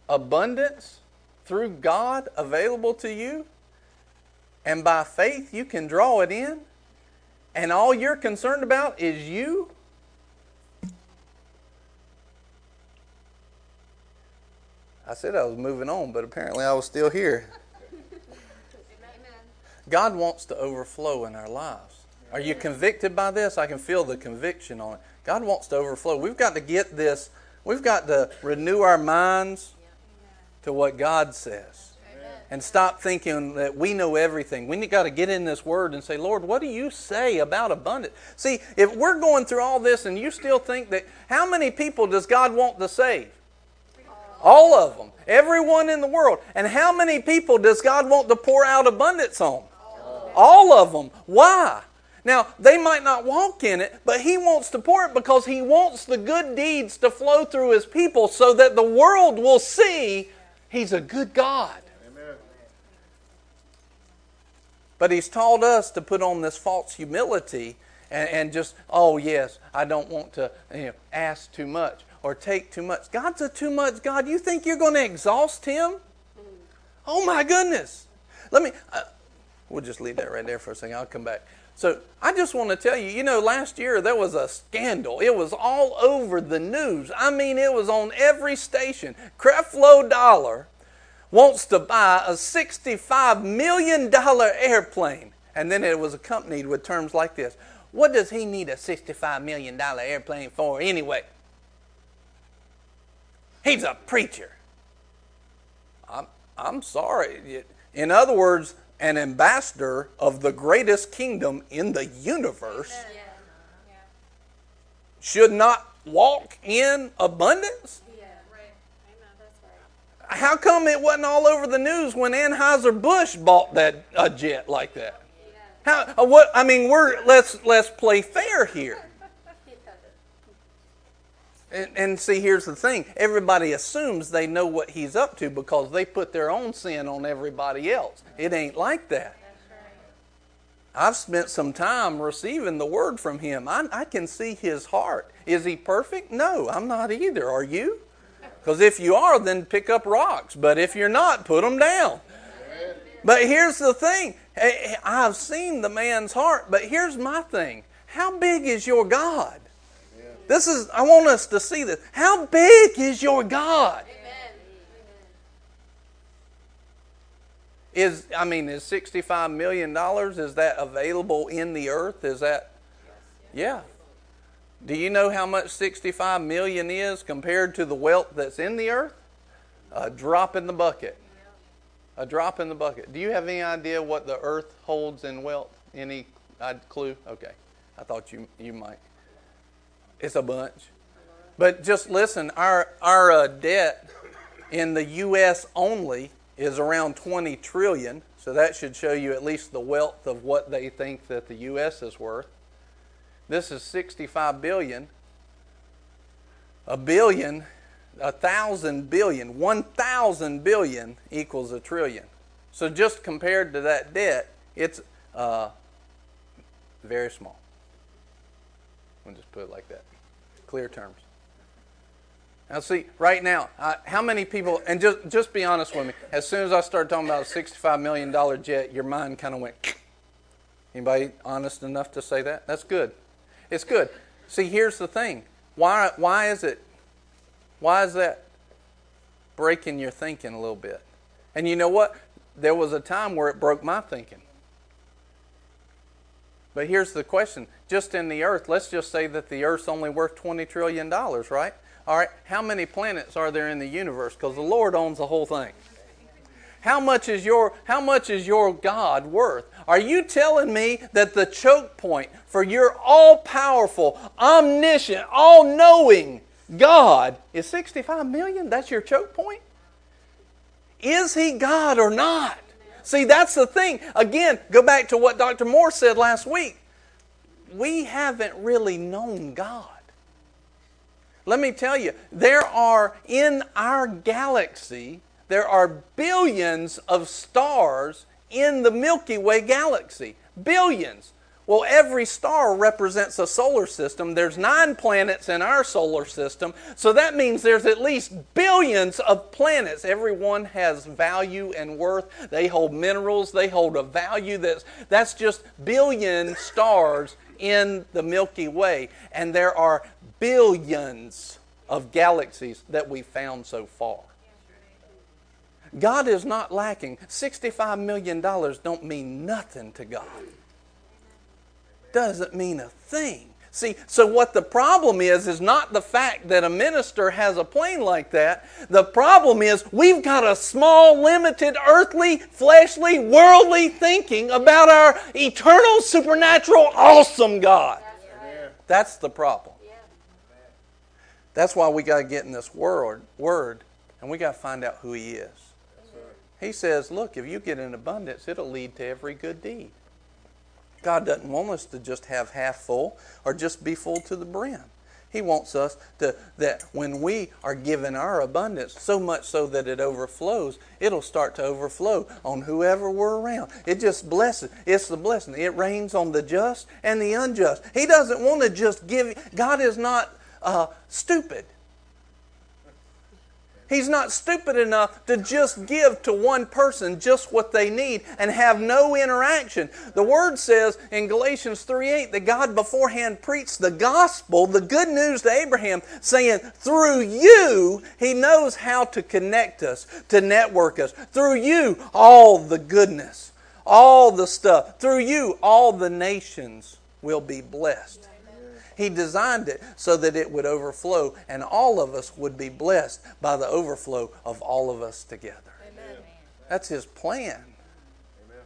abundance through God available to you? And by faith you can draw it in? And all you're concerned about is you? I said I was moving on, but apparently I was still here. God wants to overflow in our lives. Are you convicted by this? I can feel the conviction on it. God wants to overflow. We've got to get this, we've got to renew our minds to what God says. And stop thinking that we know everything. We've got to get in this word and say, Lord, what do you say about abundance? See, if we're going through all this and you still think that, how many people does God want to save? All of them. Everyone in the world. And how many people does God want to pour out abundance on? All of them. Why? Now, they might not walk in it, but He wants to pour it because He wants the good deeds to flow through His people so that the world will see He's a good God. Amen. But He's taught us to put on this false humility and, and just, oh, yes, I don't want to you know, ask too much or take too much. God's a too much God. You think you're going to exhaust Him? Oh my goodness. Let me, uh, we'll just leave that right there for a second. I'll come back. So I just want to tell you, you know, last year there was a scandal. It was all over the news. I mean, it was on every station. Creflo Dollar wants to buy a $65 million airplane. And then it was accompanied with terms like this What does he need a $65 million airplane for anyway? He's a preacher. I'm, I'm sorry. In other words, an ambassador of the greatest kingdom in the universe should not walk in abundance? How come it wasn't all over the news when Anheuser-Busch bought that a jet like that? How, uh, what, I mean, we're, let's, let's play fair here. And, and, see, here's the thing everybody assumes they know what he's up to because they put their own sin on everybody else. It ain't like that. I've spent some time receiving the word from him. I, I can see his heart. Is he perfect? No, I'm not either. Are you? Because if you are, then pick up rocks. But if you're not, put them down. But here's the thing eh, eh, I've seen the man's heart, but here's my thing. How big is your God? This is, I want us to see this. How big is your God? Is, I mean, is $65 million, is that available in the earth? Is that, yeah. Do you know how much 65 million is compared to the wealth that's in the earth? A drop in the bucket. A drop in the bucket. Do you have any idea what the earth holds in wealth? Any uh, clue? Okay. I thought you, you might. It's a bunch. But just listen, our our uh, debt in the U.S. only is around 20 trillion. So that should show you at least the wealth of what they think that the U.S. is worth. This is 65 billion. A billion, a thousand billion, 1,000 billion equals a trillion. So just compared to that debt, it's uh, very small. I'll just put it like that. Clear terms. Now, see, right now, how many people, and just, just be honest with me, as soon as I started talking about a $65 million jet, your mind kind of went, anybody honest enough to say that? That's good. It's good. See, here's the thing. Why, why is it, why is that breaking your thinking a little bit? And you know what? There was a time where it broke my thinking. But here's the question just in the earth, let's just say that the earth's only worth $20 trillion, right? All right, how many planets are there in the universe? Because the Lord owns the whole thing. How much is your how much is your God worth? Are you telling me that the choke point for your all-powerful, omniscient, all-knowing God is 65 million? That's your choke point? Is he God or not? See, that's the thing. Again, go back to what Dr. Moore said last week. We haven't really known God. Let me tell you, there are in our galaxy, there are billions of stars in the Milky Way galaxy. Billions. Well, every star represents a solar system. There's nine planets in our solar system, so that means there's at least billions of planets. Every one has value and worth. They hold minerals, they hold a value that's that's just billion stars in the Milky Way. And there are billions of galaxies that we've found so far. God is not lacking. $65 million don't mean nothing to God. Doesn't mean a thing. See, so what the problem is, is not the fact that a minister has a plane like that. The problem is we've got a small, limited, earthly, fleshly, worldly thinking about our eternal, supernatural, awesome God. That's the problem. That's why we got to get in this word, word and we got to find out who He is. He says, look, if you get in abundance, it'll lead to every good deed. God doesn't want us to just have half full or just be full to the brim. He wants us to that when we are given our abundance, so much so that it overflows, it'll start to overflow on whoever we're around. It just blesses. It's the blessing. It rains on the just and the unjust. He doesn't want to just give. God is not uh, stupid. He's not stupid enough to just give to one person just what they need and have no interaction. The word says in Galatians 3:8 that God beforehand preached the gospel, the good news to Abraham, saying, through you, he knows how to connect us, to network us. Through you, all the goodness, all the stuff. Through you, all the nations will be blessed. He designed it so that it would overflow and all of us would be blessed by the overflow of all of us together. Amen. That's His plan. Amen.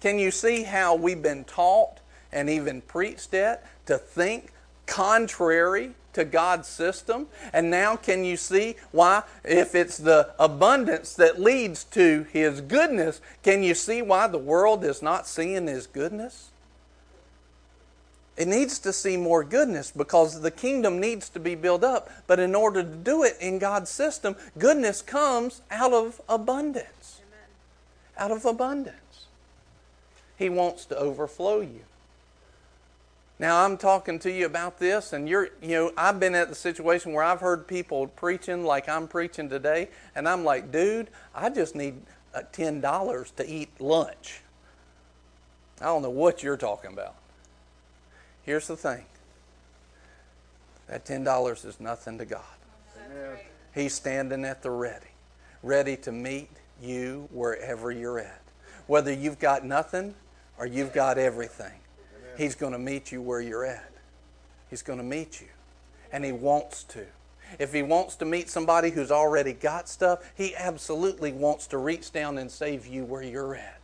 Can you see how we've been taught and even preached it to think contrary to God's system? And now can you see why, if it's the abundance that leads to His goodness, can you see why the world is not seeing His goodness? It needs to see more goodness because the kingdom needs to be built up. But in order to do it in God's system, goodness comes out of abundance. Amen. Out of abundance. He wants to overflow you. Now I'm talking to you about this, and you're, you know, I've been at the situation where I've heard people preaching like I'm preaching today, and I'm like, dude, I just need uh, ten dollars to eat lunch. I don't know what you're talking about. Here's the thing that $10 is nothing to God. He's standing at the ready, ready to meet you wherever you're at, whether you've got nothing or you've got everything. He's going to meet you where you're at. He's going to meet you. And He wants to. If He wants to meet somebody who's already got stuff, He absolutely wants to reach down and save you where you're at.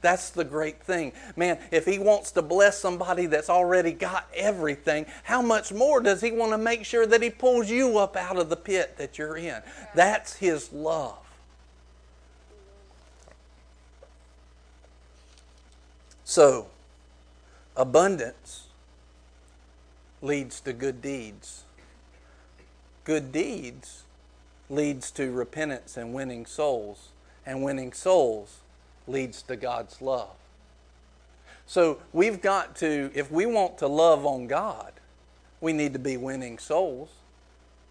That's the great thing. Man, if He wants to bless somebody that's already got everything, how much more does He want to make sure that He pulls you up out of the pit that you're in? That's His love. So, abundance leads to good deeds. Good deeds leads to repentance and winning souls, and winning souls leads to God's love. So we've got to, if we want to love on God, we need to be winning souls.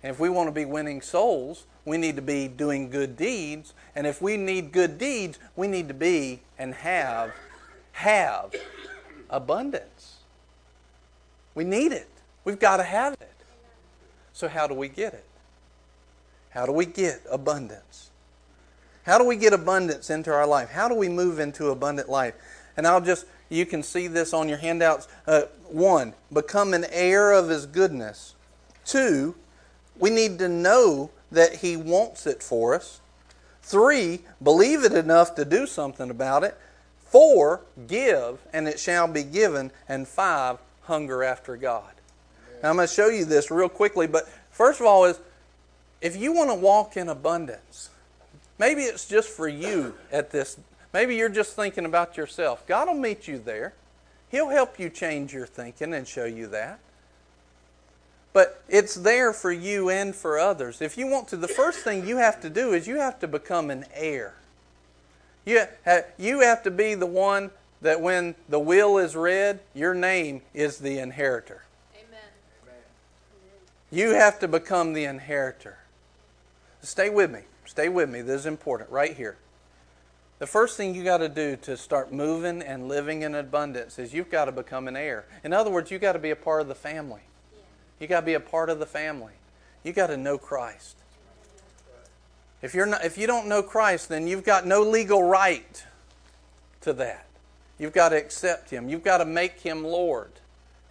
And if we want to be winning souls, we need to be doing good deeds. And if we need good deeds, we need to be and have, have abundance. We need it. We've got to have it. So, how do we get it? How do we get abundance? How do we get abundance into our life? How do we move into abundant life? And I'll just, you can see this on your handouts. Uh, one, become an heir of His goodness. Two, we need to know that He wants it for us. Three, believe it enough to do something about it. Four, give and it shall be given. And five, hunger after God. Now I'm going to show you this real quickly, but first of all is if you want to walk in abundance, maybe it's just for you at this maybe you're just thinking about yourself. God will meet you there. He'll help you change your thinking and show you that. But it's there for you and for others. If you want to, the first thing you have to do is you have to become an heir. You, you have to be the one that when the will is read, your name is the inheritor. Amen. You have to become the inheritor. Stay with me. Stay with me. This is important right here. The first thing you got to do to start moving and living in abundance is you've got to become an heir. In other words, you've got to be a part of the family. You got to be a part of the family. You got to know Christ. If you're not, if you don't know Christ, then you've got no legal right to that. You've got to accept Him. You've got to make Him Lord.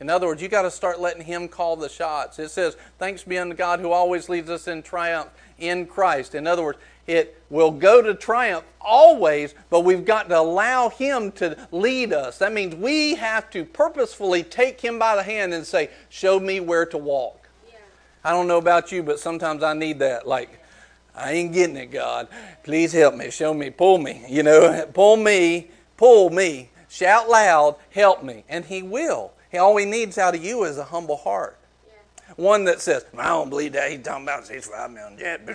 In other words, you've got to start letting Him call the shots. It says, Thanks be unto God who always leads us in triumph in Christ. In other words, it will go to triumph always, but we've got to allow Him to lead us. That means we have to purposefully take Him by the hand and say, Show me where to walk. Yeah. I don't know about you, but sometimes I need that. Like, I ain't getting it, God. Please help me, show me, pull me. You know, pull me, pull me. Shout loud, help me. And He will. All He needs out of you is a humble heart. One that says, I don't believe that. He's talking about six five million jet,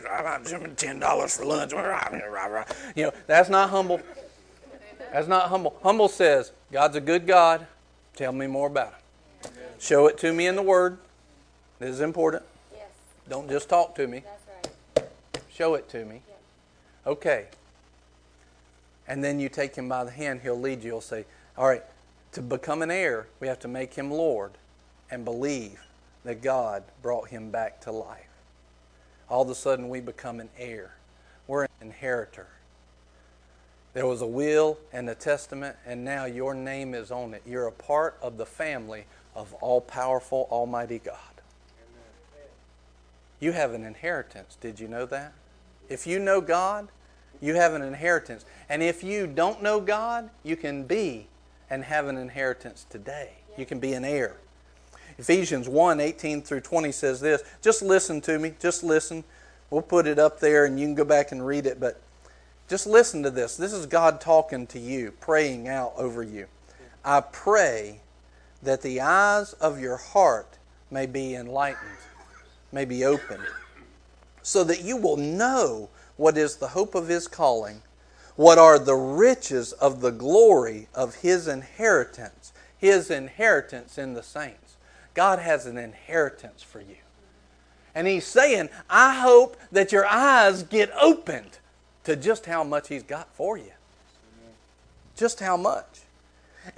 ten dollars for lunch. You know, that's not humble. That's not humble. Humble says, God's a good God. Tell me more about him. Show it to me in the Word. This is important. Yes. Don't just talk to me. Show it to me. Okay. And then you take him by the hand, he'll lead you. He'll say, All right, to become an heir, we have to make him Lord and believe that God brought him back to life. All of a sudden, we become an heir. We're an inheritor. There was a will and a testament, and now your name is on it. You're a part of the family of all powerful, Almighty God. You have an inheritance. Did you know that? If you know God, you have an inheritance. And if you don't know God, you can be and have an inheritance today. You can be an heir. Ephesians 1 18 through 20 says this. Just listen to me. Just listen. We'll put it up there and you can go back and read it. But just listen to this. This is God talking to you, praying out over you. I pray that the eyes of your heart may be enlightened, may be opened so that you will know what is the hope of his calling, what are the riches of the glory of his inheritance, his inheritance in the saints. God has an inheritance for you. And he's saying, I hope that your eyes get opened to just how much he's got for you. Just how much.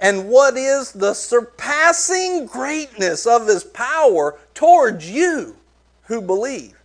And what is the surpassing greatness of his power towards you who believe?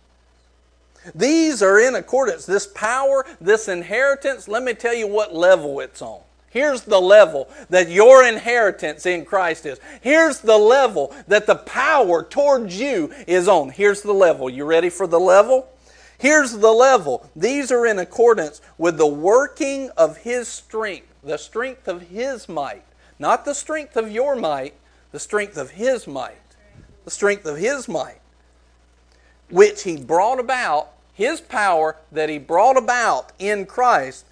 These are in accordance. This power, this inheritance, let me tell you what level it's on. Here's the level that your inheritance in Christ is. Here's the level that the power towards you is on. Here's the level. You ready for the level? Here's the level. These are in accordance with the working of His strength, the strength of His might. Not the strength of your might, the strength of His might. The strength of His might. Which He brought about, His power that He brought about in Christ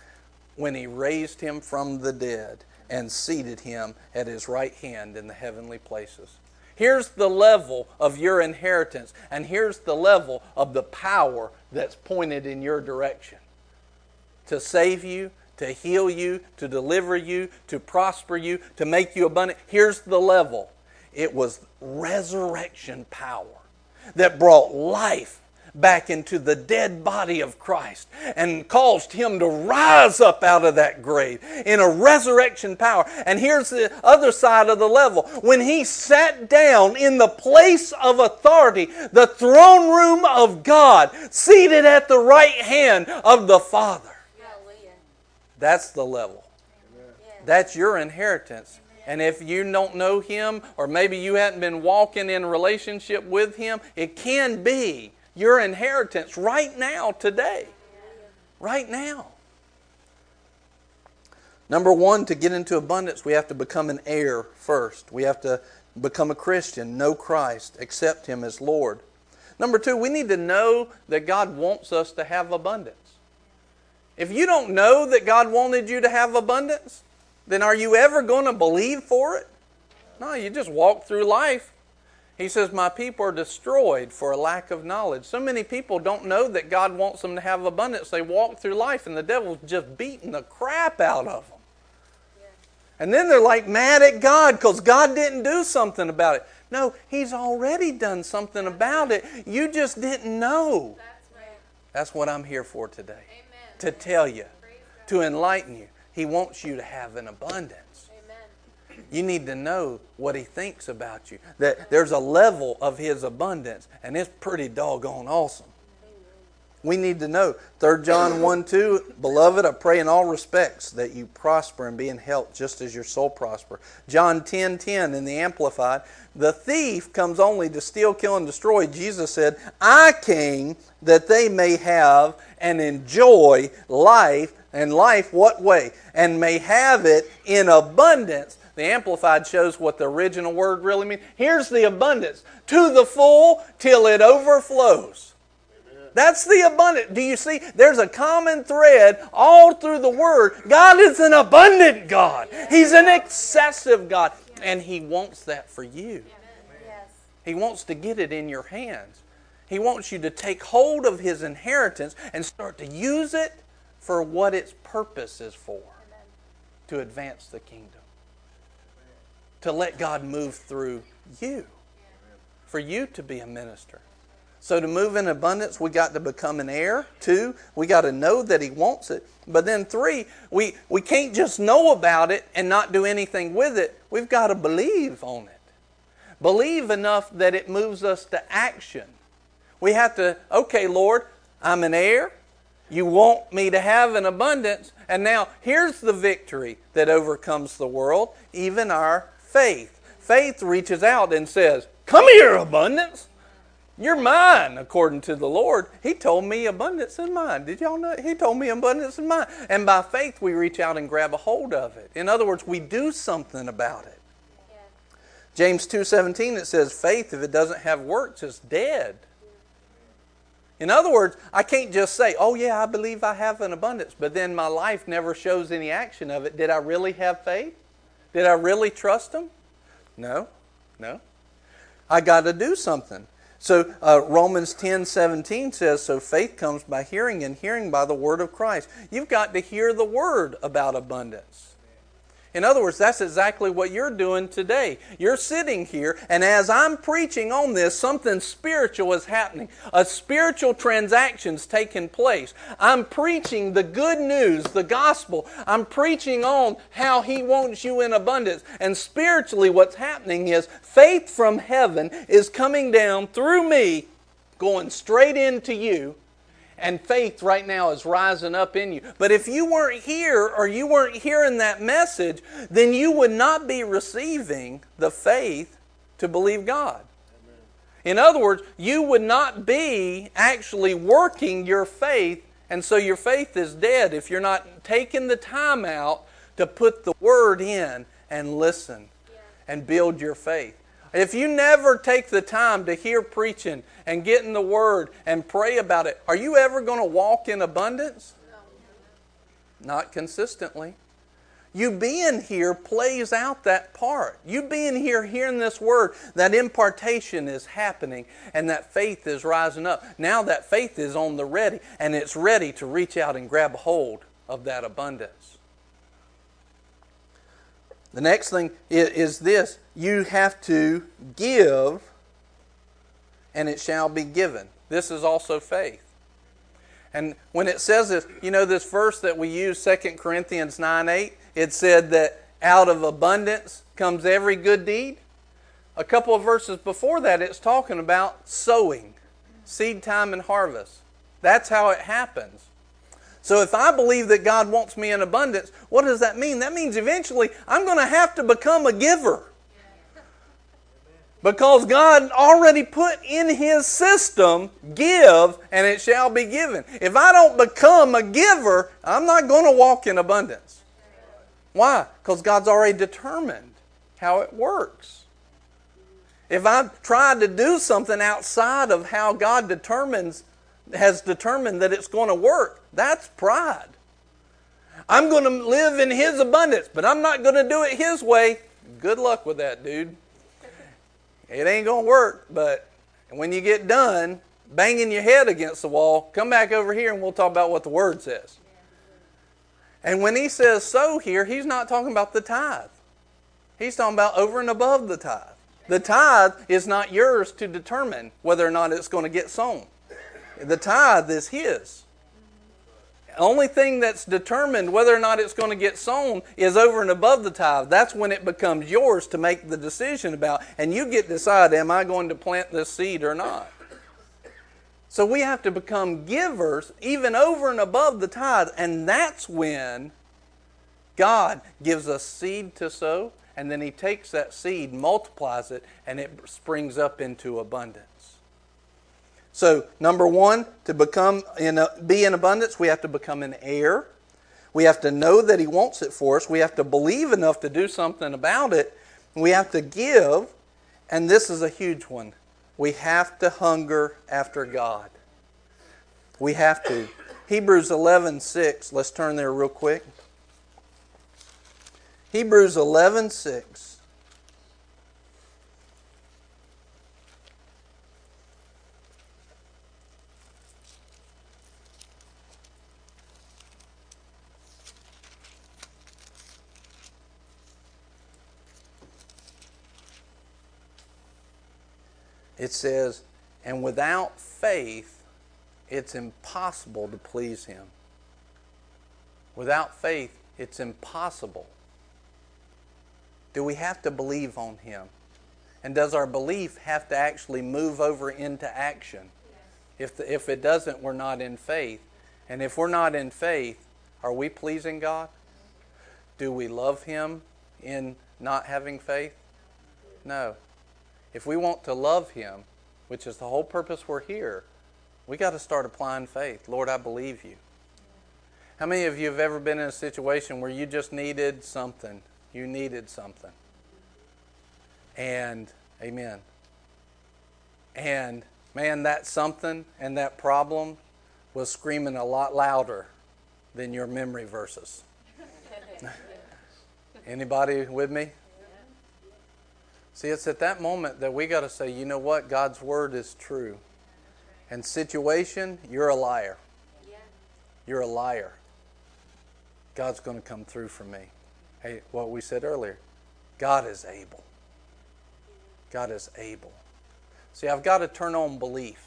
when he raised him from the dead and seated him at his right hand in the heavenly places. Here's the level of your inheritance, and here's the level of the power that's pointed in your direction to save you, to heal you, to deliver you, to prosper you, to make you abundant. Here's the level it was resurrection power that brought life back into the dead body of Christ and caused him to rise up out of that grave in a resurrection power. And here's the other side of the level. When he sat down in the place of authority, the throne room of God, seated at the right hand of the Father. That's the level. That's your inheritance. And if you don't know Him, or maybe you haven't been walking in relationship with Him, it can be your inheritance right now, today. Right now. Number one, to get into abundance, we have to become an heir first. We have to become a Christian, know Christ, accept Him as Lord. Number two, we need to know that God wants us to have abundance. If you don't know that God wanted you to have abundance, then are you ever going to believe for it? No, you just walk through life he says, My people are destroyed for a lack of knowledge. So many people don't know that God wants them to have abundance. They walk through life and the devil's just beating the crap out of them. And then they're like mad at God because God didn't do something about it. No, He's already done something about it. You just didn't know. That's what I'm here for today. To tell you, to enlighten you. He wants you to have an abundance. You need to know what He thinks about you. That there's a level of His abundance, and it's pretty doggone awesome. We need to know. 3 John 1 2, Beloved, I pray in all respects that you prosper and be in health just as your soul prosper. John 10 10 in the Amplified, the thief comes only to steal, kill, and destroy. Jesus said, I came that they may have and enjoy life, and life what way? And may have it in abundance the Amplified shows what the original word really means. Here's the abundance to the full till it overflows. That's the abundant. Do you see? There's a common thread all through the Word. God is an abundant God, He's an excessive God, and He wants that for you. He wants to get it in your hands. He wants you to take hold of His inheritance and start to use it for what its purpose is for to advance the kingdom to let God move through you, for you to be a minister. So, to move in abundance, we got to become an heir. Two, we got to know that He wants it. But then, three, we, we can't just know about it and not do anything with it. We've got to believe on it. Believe enough that it moves us to action. We have to, okay, Lord, I'm an heir. You want me to have an abundance. And now, here's the victory that overcomes the world, even our faith. Faith reaches out and says, Come here, abundance. You're mine, according to the Lord. He told me abundance in mine. Did y'all know? He told me abundance in mine. And by faith, we reach out and grab a hold of it. In other words, we do something about it. James 2.17, it says, faith, if it doesn't have works, is dead. In other words, I can't just say, oh, yeah, I believe I have an abundance, but then my life never shows any action of it. Did I really have faith? Did I really trust him? No, no. I got to do something. So uh, Romans 10 17 says, So faith comes by hearing, and hearing by the word of Christ. You've got to hear the word about abundance. In other words, that's exactly what you're doing today. You're sitting here, and as I'm preaching on this, something spiritual is happening. A spiritual transaction's taking place. I'm preaching the good news, the gospel. I'm preaching on how He wants you in abundance. And spiritually, what's happening is faith from heaven is coming down through me, going straight into you, and faith right now is rising up in you. But if you weren't here or you weren't hearing that message, then you would not be receiving the faith to believe God. In other words, you would not be actually working your faith, and so your faith is dead if you're not taking the time out to put the word in and listen and build your faith. If you never take the time to hear preaching and get in the Word and pray about it, are you ever going to walk in abundance? No. Not consistently. You being here plays out that part. You being here, hearing this word, that impartation is happening and that faith is rising up. Now that faith is on the ready and it's ready to reach out and grab hold of that abundance. The next thing is this you have to give, and it shall be given. This is also faith. And when it says this, you know, this verse that we use, 2 Corinthians 9 8, it said that out of abundance comes every good deed. A couple of verses before that, it's talking about sowing, seed time and harvest. That's how it happens. So if I believe that God wants me in abundance, what does that mean? That means eventually I'm going to have to become a giver. Because God already put in His system, give and it shall be given. If I don't become a giver, I'm not going to walk in abundance. Why? Because God's already determined how it works. If I try to do something outside of how God determines has determined that it's going to work. That's pride. I'm going to live in His abundance, but I'm not going to do it His way. Good luck with that, dude. It ain't going to work, but when you get done banging your head against the wall, come back over here and we'll talk about what the Word says. And when He says so here, He's not talking about the tithe, He's talking about over and above the tithe. The tithe is not yours to determine whether or not it's going to get sown. The tithe is his. Only thing that's determined whether or not it's going to get sown is over and above the tithe. That's when it becomes yours to make the decision about, and you get to decide, am I going to plant this seed or not? So we have to become givers even over and above the tithe, and that's when God gives us seed to sow, and then He takes that seed, multiplies it, and it springs up into abundance. So, number one, to become in a, be in abundance, we have to become an heir. We have to know that He wants it for us. We have to believe enough to do something about it. We have to give, and this is a huge one. We have to hunger after God. We have to. Hebrews 11 6. Let's turn there real quick. Hebrews 11 6. It says, and without faith, it's impossible to please Him. Without faith, it's impossible. Do we have to believe on Him? And does our belief have to actually move over into action? If, the, if it doesn't, we're not in faith. And if we're not in faith, are we pleasing God? Do we love Him in not having faith? No. If we want to love Him, which is the whole purpose we're here, we got to start applying faith. Lord, I believe you. How many of you have ever been in a situation where you just needed something? You needed something. And, amen. And, man, that something and that problem was screaming a lot louder than your memory verses. Anybody with me? See, it's at that moment that we got to say, you know what? God's word is true. And situation, you're a liar. You're a liar. God's going to come through for me. Hey, what we said earlier God is able. God is able. See, I've got to turn on belief.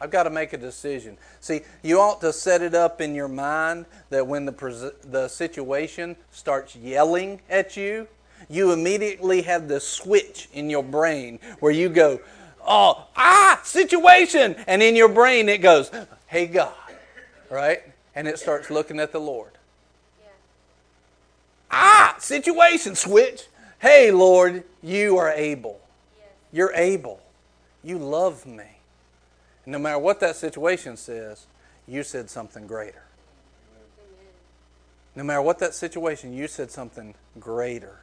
I've got to make a decision. See, you ought to set it up in your mind that when the, the situation starts yelling at you, you immediately have the switch in your brain where you go, oh, ah, situation. And in your brain it goes, hey, God, right? And it starts looking at the Lord. Ah, situation switch. Hey, Lord, you are able. You're able. You love me. And no matter what that situation says, you said something greater. No matter what that situation, you said something greater.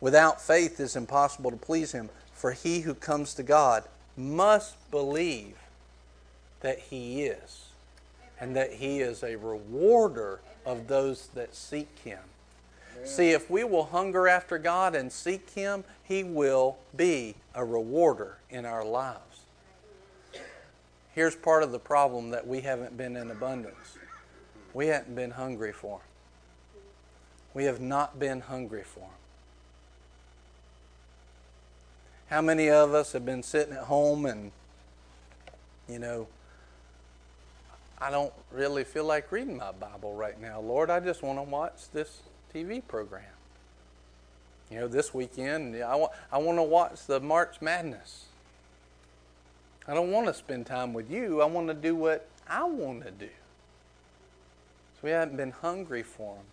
Without faith, it's impossible to please Him, for he who comes to God must believe that He is, and that He is a rewarder of those that seek Him. See, if we will hunger after God and seek Him, He will be a rewarder in our lives. Here's part of the problem that we haven't been in abundance we haven't been hungry for Him. We have not been hungry for Him. How many of us have been sitting at home and, you know, I don't really feel like reading my Bible right now. Lord, I just want to watch this TV program. You know, this weekend, I want, I want to watch the March Madness. I don't want to spend time with you. I want to do what I want to do. So we haven't been hungry for Him.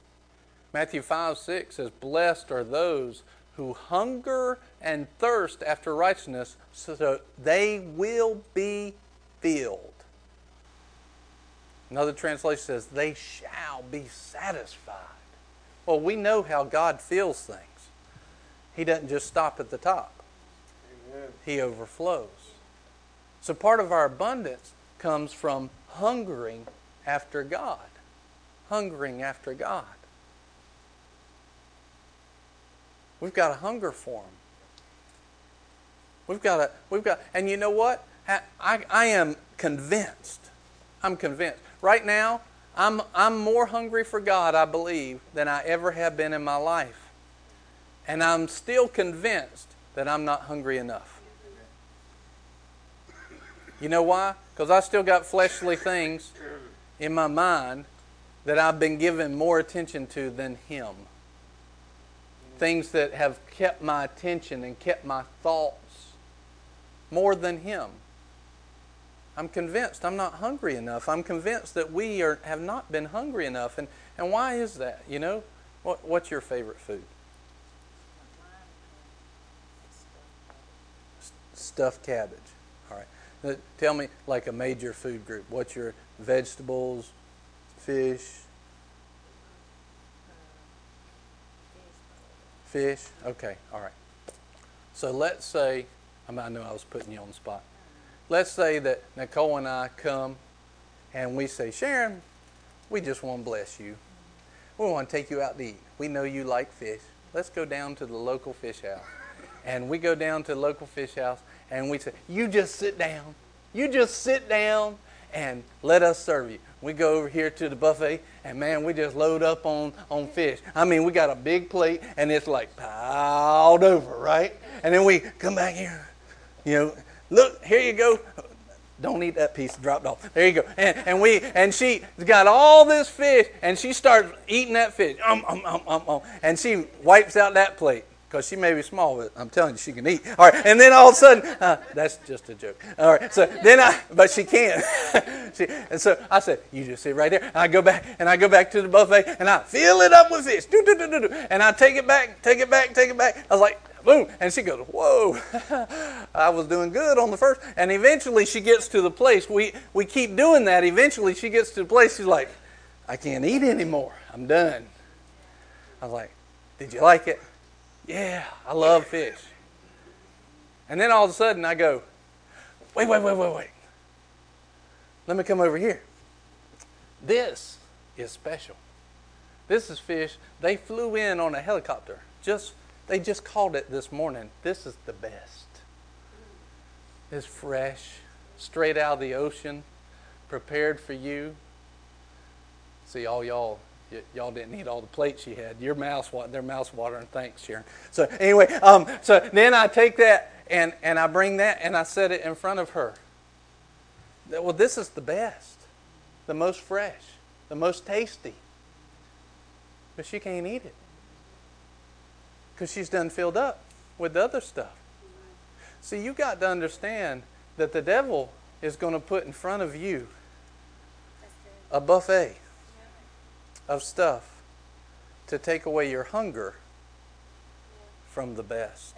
Matthew 5 6 says, Blessed are those who hunger and thirst after righteousness, so they will be filled. Another translation says, They shall be satisfied. Well, we know how God fills things. He doesn't just stop at the top, Amen. He overflows. So part of our abundance comes from hungering after God. Hungering after God. We've got a hunger for Him. We've got a, we've got, and you know what? I, I am convinced. I'm convinced. Right now, I'm, I'm more hungry for God, I believe, than I ever have been in my life. And I'm still convinced that I'm not hungry enough. You know why? Because I still got fleshly things in my mind that I've been giving more attention to than Him. Things that have kept my attention and kept my thoughts more than Him. I'm convinced I'm not hungry enough. I'm convinced that we are, have not been hungry enough. And, and why is that? You know, what, what's your favorite food? Stuffed cabbage. All right. Tell me, like a major food group, what's your vegetables, fish? Fish? Okay, all right. So let's say, I know I was putting you on the spot let's say that Nicole and I come and we say, Sharon, we just want to bless you. We want to take you out to eat. We know you like fish. Let's go down to the local fish house. And we go down to the local fish house and we say, You just sit down. You just sit down and let us serve you. We go over here to the buffet and man, we just load up on, on fish. I mean, we got a big plate and it's like piled over, right? And then we come back here, you know, Look, here you go. Don't eat that piece dropped off. There you go. And, and we and she got all this fish, and she starts eating that fish. Um, um, um, um, um. And she wipes out that plate because she may be small, but I'm telling you, she can eat. All right, and then all of a sudden, uh, that's just a joke. All right, so then I, but she can. she, and so I said, you just sit right there. And I go back, and I go back to the buffet, and I fill it up with fish. Do, do, do, do, do. And I take it back, take it back, take it back. I was like, boom. And she goes, Whoa, I was doing good on the first. And eventually she gets to the place. We, we keep doing that. Eventually she gets to the place. She's like, I can't eat anymore. I'm done. I was like, Did you like it? Yeah, I love fish. And then all of a sudden I go, Wait, wait, wait, wait, wait. Let me come over here. This is special. This is fish. They flew in on a helicopter just they just called it this morning. This is the best. It's fresh, straight out of the ocean, prepared for you. See, all y'all, y- y'all didn't eat all the plates you had. Your mouth's their mouths watering. Thanks, Sharon. So anyway, um, so then I take that and and I bring that and I set it in front of her. Well, this is the best, the most fresh, the most tasty. But she can't eat it because she's done filled up with the other stuff. See, you got to understand that the devil is going to put in front of you a buffet of stuff to take away your hunger from the best.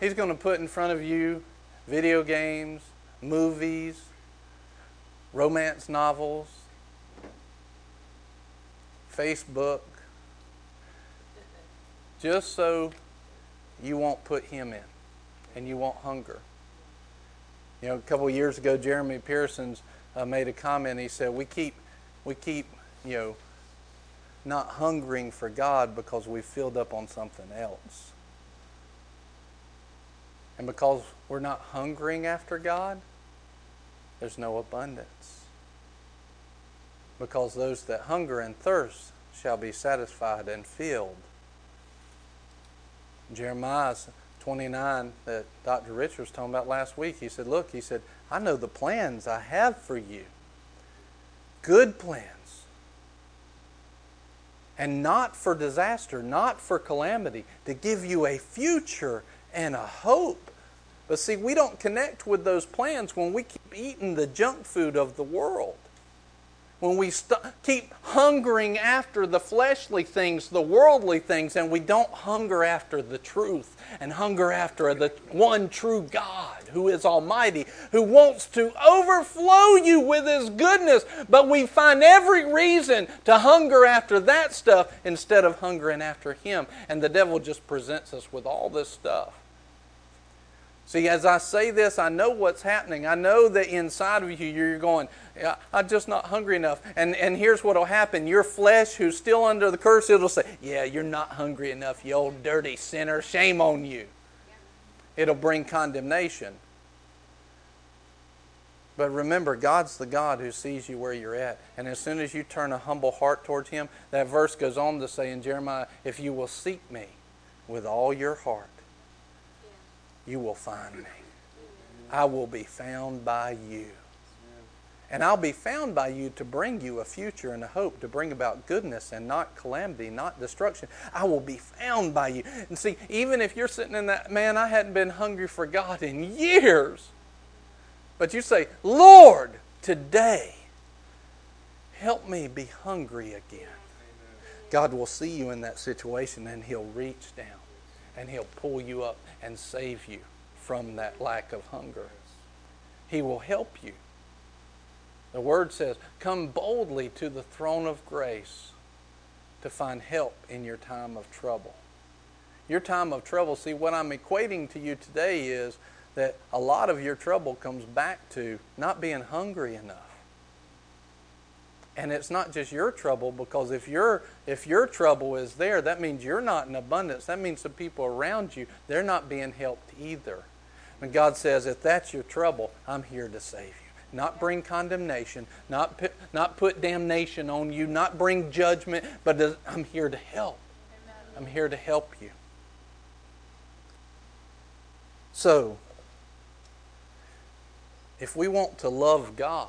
He's going to put in front of you video games, movies, romance novels, Facebook, just so you won't put him in and you won't hunger. You know, a couple years ago, Jeremy Pearsons uh, made a comment. He said, "We keep, we keep, you know, not hungering for God because we've filled up on something else, and because we're not hungering after God, there's no abundance. Because those that hunger and thirst shall be satisfied and filled." Jeremiah 29 that Dr. Rich was talking about last week. He said, Look, he said, I know the plans I have for you. Good plans. And not for disaster, not for calamity, to give you a future and a hope. But see, we don't connect with those plans when we keep eating the junk food of the world when we st- keep hungering after the fleshly things, the worldly things, and we don't hunger after the truth and hunger after the one true God who is Almighty, who wants to overflow you with His goodness, but we find every reason to hunger after that stuff instead of hungering after Him. And the devil just presents us with all this stuff. See, as I say this, I know what's happening. I know that inside of you, you're going, I'm just not hungry enough. And, and here's what will happen your flesh, who's still under the curse, it'll say, Yeah, you're not hungry enough, you old dirty sinner. Shame on you. It'll bring condemnation. But remember, God's the God who sees you where you're at. And as soon as you turn a humble heart towards Him, that verse goes on to say in Jeremiah, If you will seek me with all your heart, you will find me. I will be found by you. And I'll be found by you to bring you a future and a hope, to bring about goodness and not calamity, not destruction. I will be found by you. And see, even if you're sitting in that, man, I hadn't been hungry for God in years. But you say, Lord, today, help me be hungry again. God will see you in that situation and He'll reach down and He'll pull you up and save you from that lack of hunger. He will help you. The Word says, Come boldly to the throne of grace to find help in your time of trouble. Your time of trouble, see, what I'm equating to you today is that a lot of your trouble comes back to not being hungry enough. And it's not just your trouble because if your if your trouble is there, that means you're not in abundance. That means the people around you, they're not being helped either. And God says, if that's your trouble, I'm here to save you. Not bring condemnation, not put, not put damnation on you, not bring judgment, but I'm here to help. I'm here to help you. So, if we want to love God,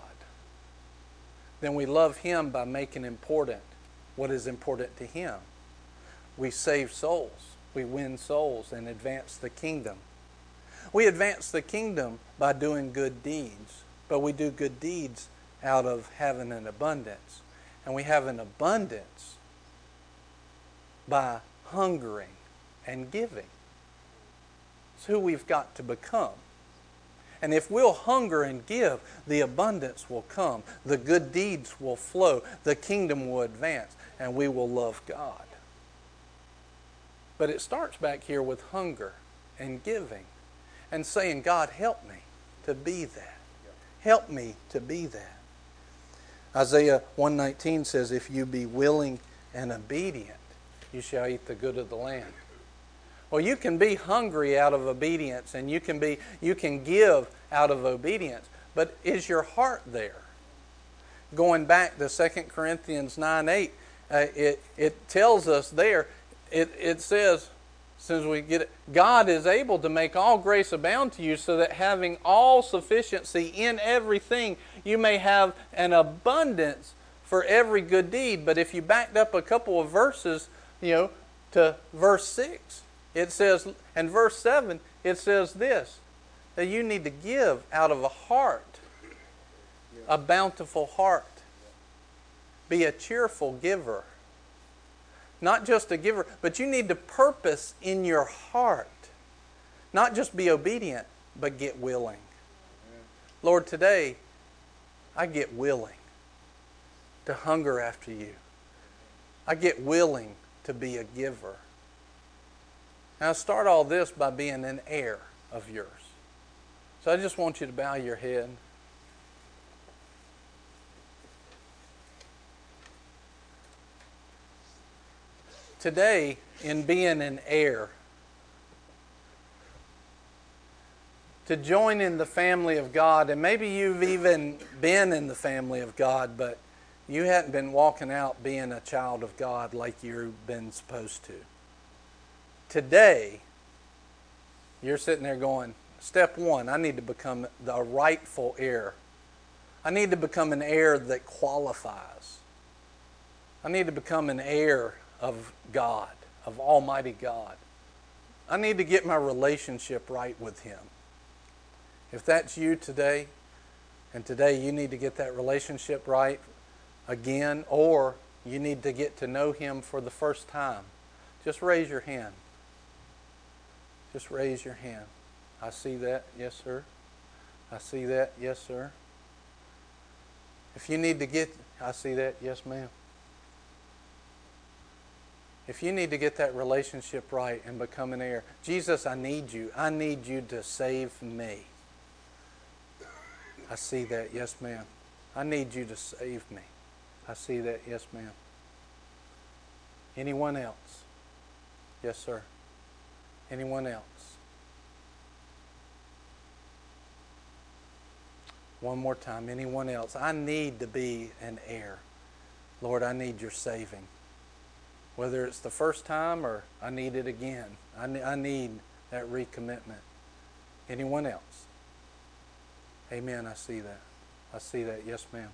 then we love Him by making important what is important to Him. We save souls, we win souls, and advance the kingdom. We advance the kingdom by doing good deeds, but we do good deeds out of having an abundance. And we have an abundance by hungering and giving. It's who we've got to become. And if we'll hunger and give, the abundance will come, the good deeds will flow, the kingdom will advance, and we will love God. But it starts back here with hunger and giving and saying, God, help me to be that. Help me to be that. Isaiah 119 says, If you be willing and obedient, you shall eat the good of the land. Well, you can be hungry out of obedience and you can be you can give out of obedience, but is your heart there? Going back to 2 Corinthians 9 8, uh, it, it tells us there, it, it says, since we get it, God is able to make all grace abound to you so that having all sufficiency in everything, you may have an abundance for every good deed. But if you backed up a couple of verses, you know, to verse 6, it says, in verse 7, it says this that you need to give out of a heart a bountiful heart. Be a cheerful giver. Not just a giver, but you need to purpose in your heart. Not just be obedient, but get willing. Lord, today I get willing to hunger after you. I get willing to be a giver. Now, start all this by being an heir of yours. So I just want you to bow your head. Today, in being an heir, to join in the family of God, and maybe you've even been in the family of God, but you hadn't been walking out being a child of God like you've been supposed to. Today, you're sitting there going, Step one, I need to become the rightful heir. I need to become an heir that qualifies. I need to become an heir of God, of Almighty God. I need to get my relationship right with Him. If that's you today, and today you need to get that relationship right again, or you need to get to know Him for the first time, just raise your hand. Just raise your hand. I see that. Yes, sir. I see that. Yes, sir. If you need to get, I see that. Yes, ma'am. If you need to get that relationship right and become an heir, Jesus, I need you. I need you to save me. I see that. Yes, ma'am. I need you to save me. I see that. Yes, ma'am. Anyone else? Yes, sir. Anyone else? One more time. Anyone else? I need to be an heir. Lord, I need your saving. Whether it's the first time or I need it again, I need, I need that recommitment. Anyone else? Amen. I see that. I see that. Yes, ma'am.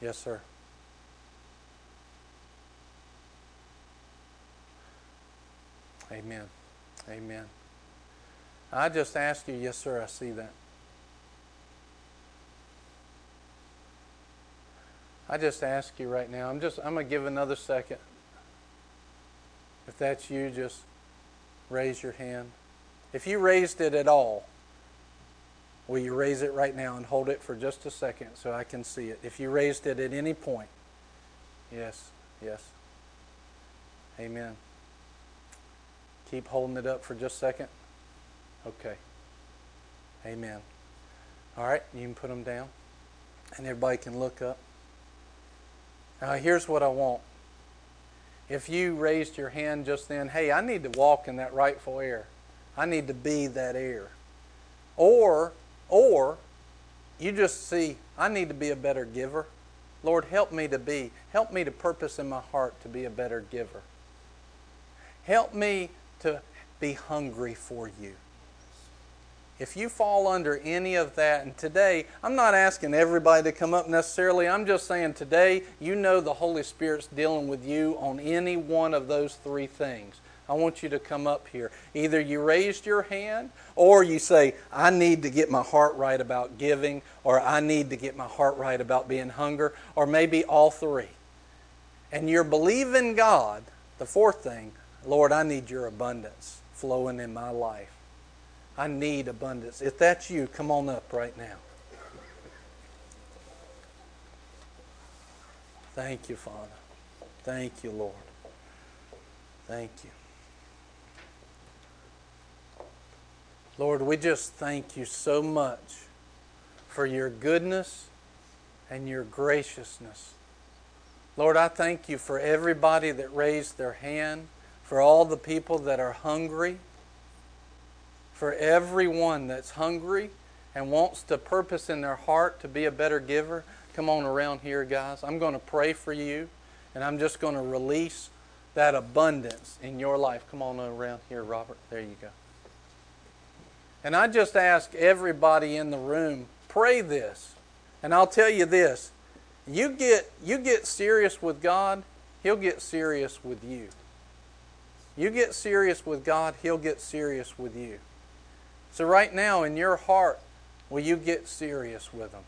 Yes, sir. Amen. Amen. I just ask you, yes, sir, I see that. I just ask you right now, I'm just I'm gonna give another second. If that's you, just raise your hand. If you raised it at all, will you raise it right now and hold it for just a second so I can see it? If you raised it at any point. Yes, yes. Amen. Keep holding it up for just a second. Okay. Amen. All right, you can put them down. And everybody can look up. Now, here's what I want. If you raised your hand just then, hey, I need to walk in that rightful heir. I need to be that heir. Or, or, you just see, I need to be a better giver. Lord, help me to be, help me to purpose in my heart to be a better giver. Help me to be hungry for you if you fall under any of that, and today, I'm not asking everybody to come up necessarily, I'm just saying today, you know the Holy Spirit's dealing with you on any one of those three things. I want you to come up here. Either you raised your hand, or you say, I need to get my heart right about giving, or I need to get my heart right about being hunger, or maybe all three. And you're believing God, the fourth thing, Lord, I need your abundance flowing in my life. I need abundance. If that's you, come on up right now. Thank you, Father. Thank you, Lord. Thank you. Lord, we just thank you so much for your goodness and your graciousness. Lord, I thank you for everybody that raised their hand, for all the people that are hungry for everyone that's hungry and wants to purpose in their heart to be a better giver. Come on around here, guys. I'm going to pray for you, and I'm just going to release that abundance in your life. Come on around here, Robert. There you go. And I just ask everybody in the room, pray this. And I'll tell you this you get, you get serious with God, He'll get serious with you. You get serious with God, He'll get serious with you. So, right now in your heart, will you get serious with Him?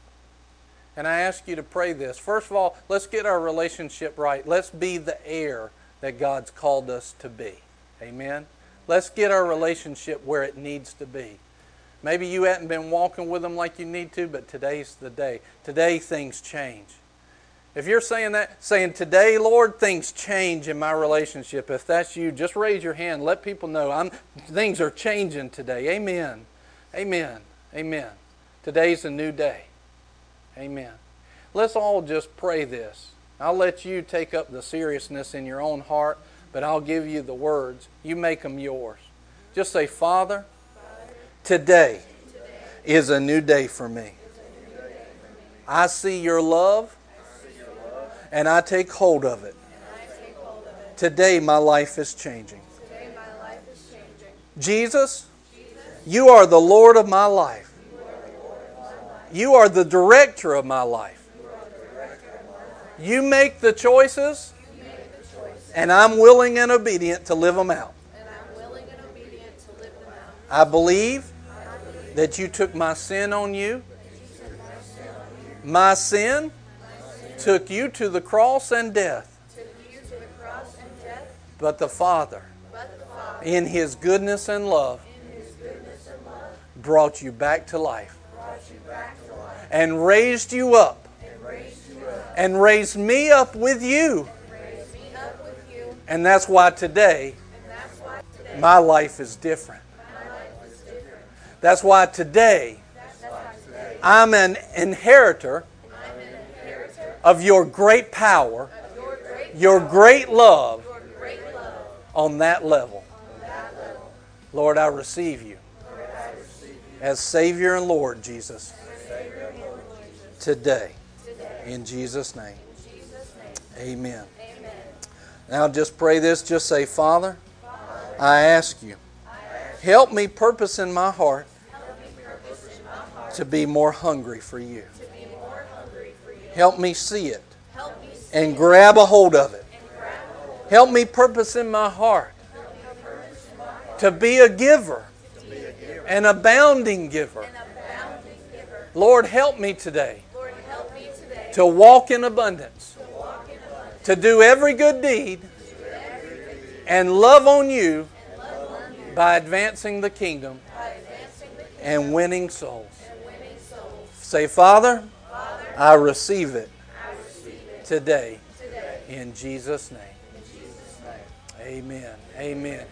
And I ask you to pray this. First of all, let's get our relationship right. Let's be the heir that God's called us to be. Amen? Let's get our relationship where it needs to be. Maybe you hadn't been walking with Him like you need to, but today's the day. Today things change. If you're saying that, saying today, Lord, things change in my relationship. If that's you, just raise your hand. Let people know I'm things are changing today. Amen. Amen. Amen. Today's a new day. Amen. Let's all just pray this. I'll let you take up the seriousness in your own heart, but I'll give you the words. You make them yours. Just say, Father, today is a new day for me. I see your love and I take hold of it. Today, my life is changing. Jesus, you are the Lord of my life. You are the director of my life. You make the choices, and I'm willing and obedient to live them out. I believe that you took my sin on you. My sin took you to the cross and death. But the Father, in His goodness and love, brought you back to life. and raised you up. And raised me up with you. And that's why today my life is different. That's why today I'm an inheritor of your great power, your great love on that level. Lord, I receive you as Savior and Lord, Jesus, today. In Jesus' name. Amen. Now just pray this. Just say, Father, I ask you, help me purpose in my heart to be more hungry for you. Help me see it. And grab a hold of it. Help me purpose in my heart to be a giver, an abounding giver. Lord, help me today to walk in abundance, to do every good deed, and love on you by advancing the kingdom and winning souls. Say, Father, I receive it today in Jesus' name. Amen. Amen.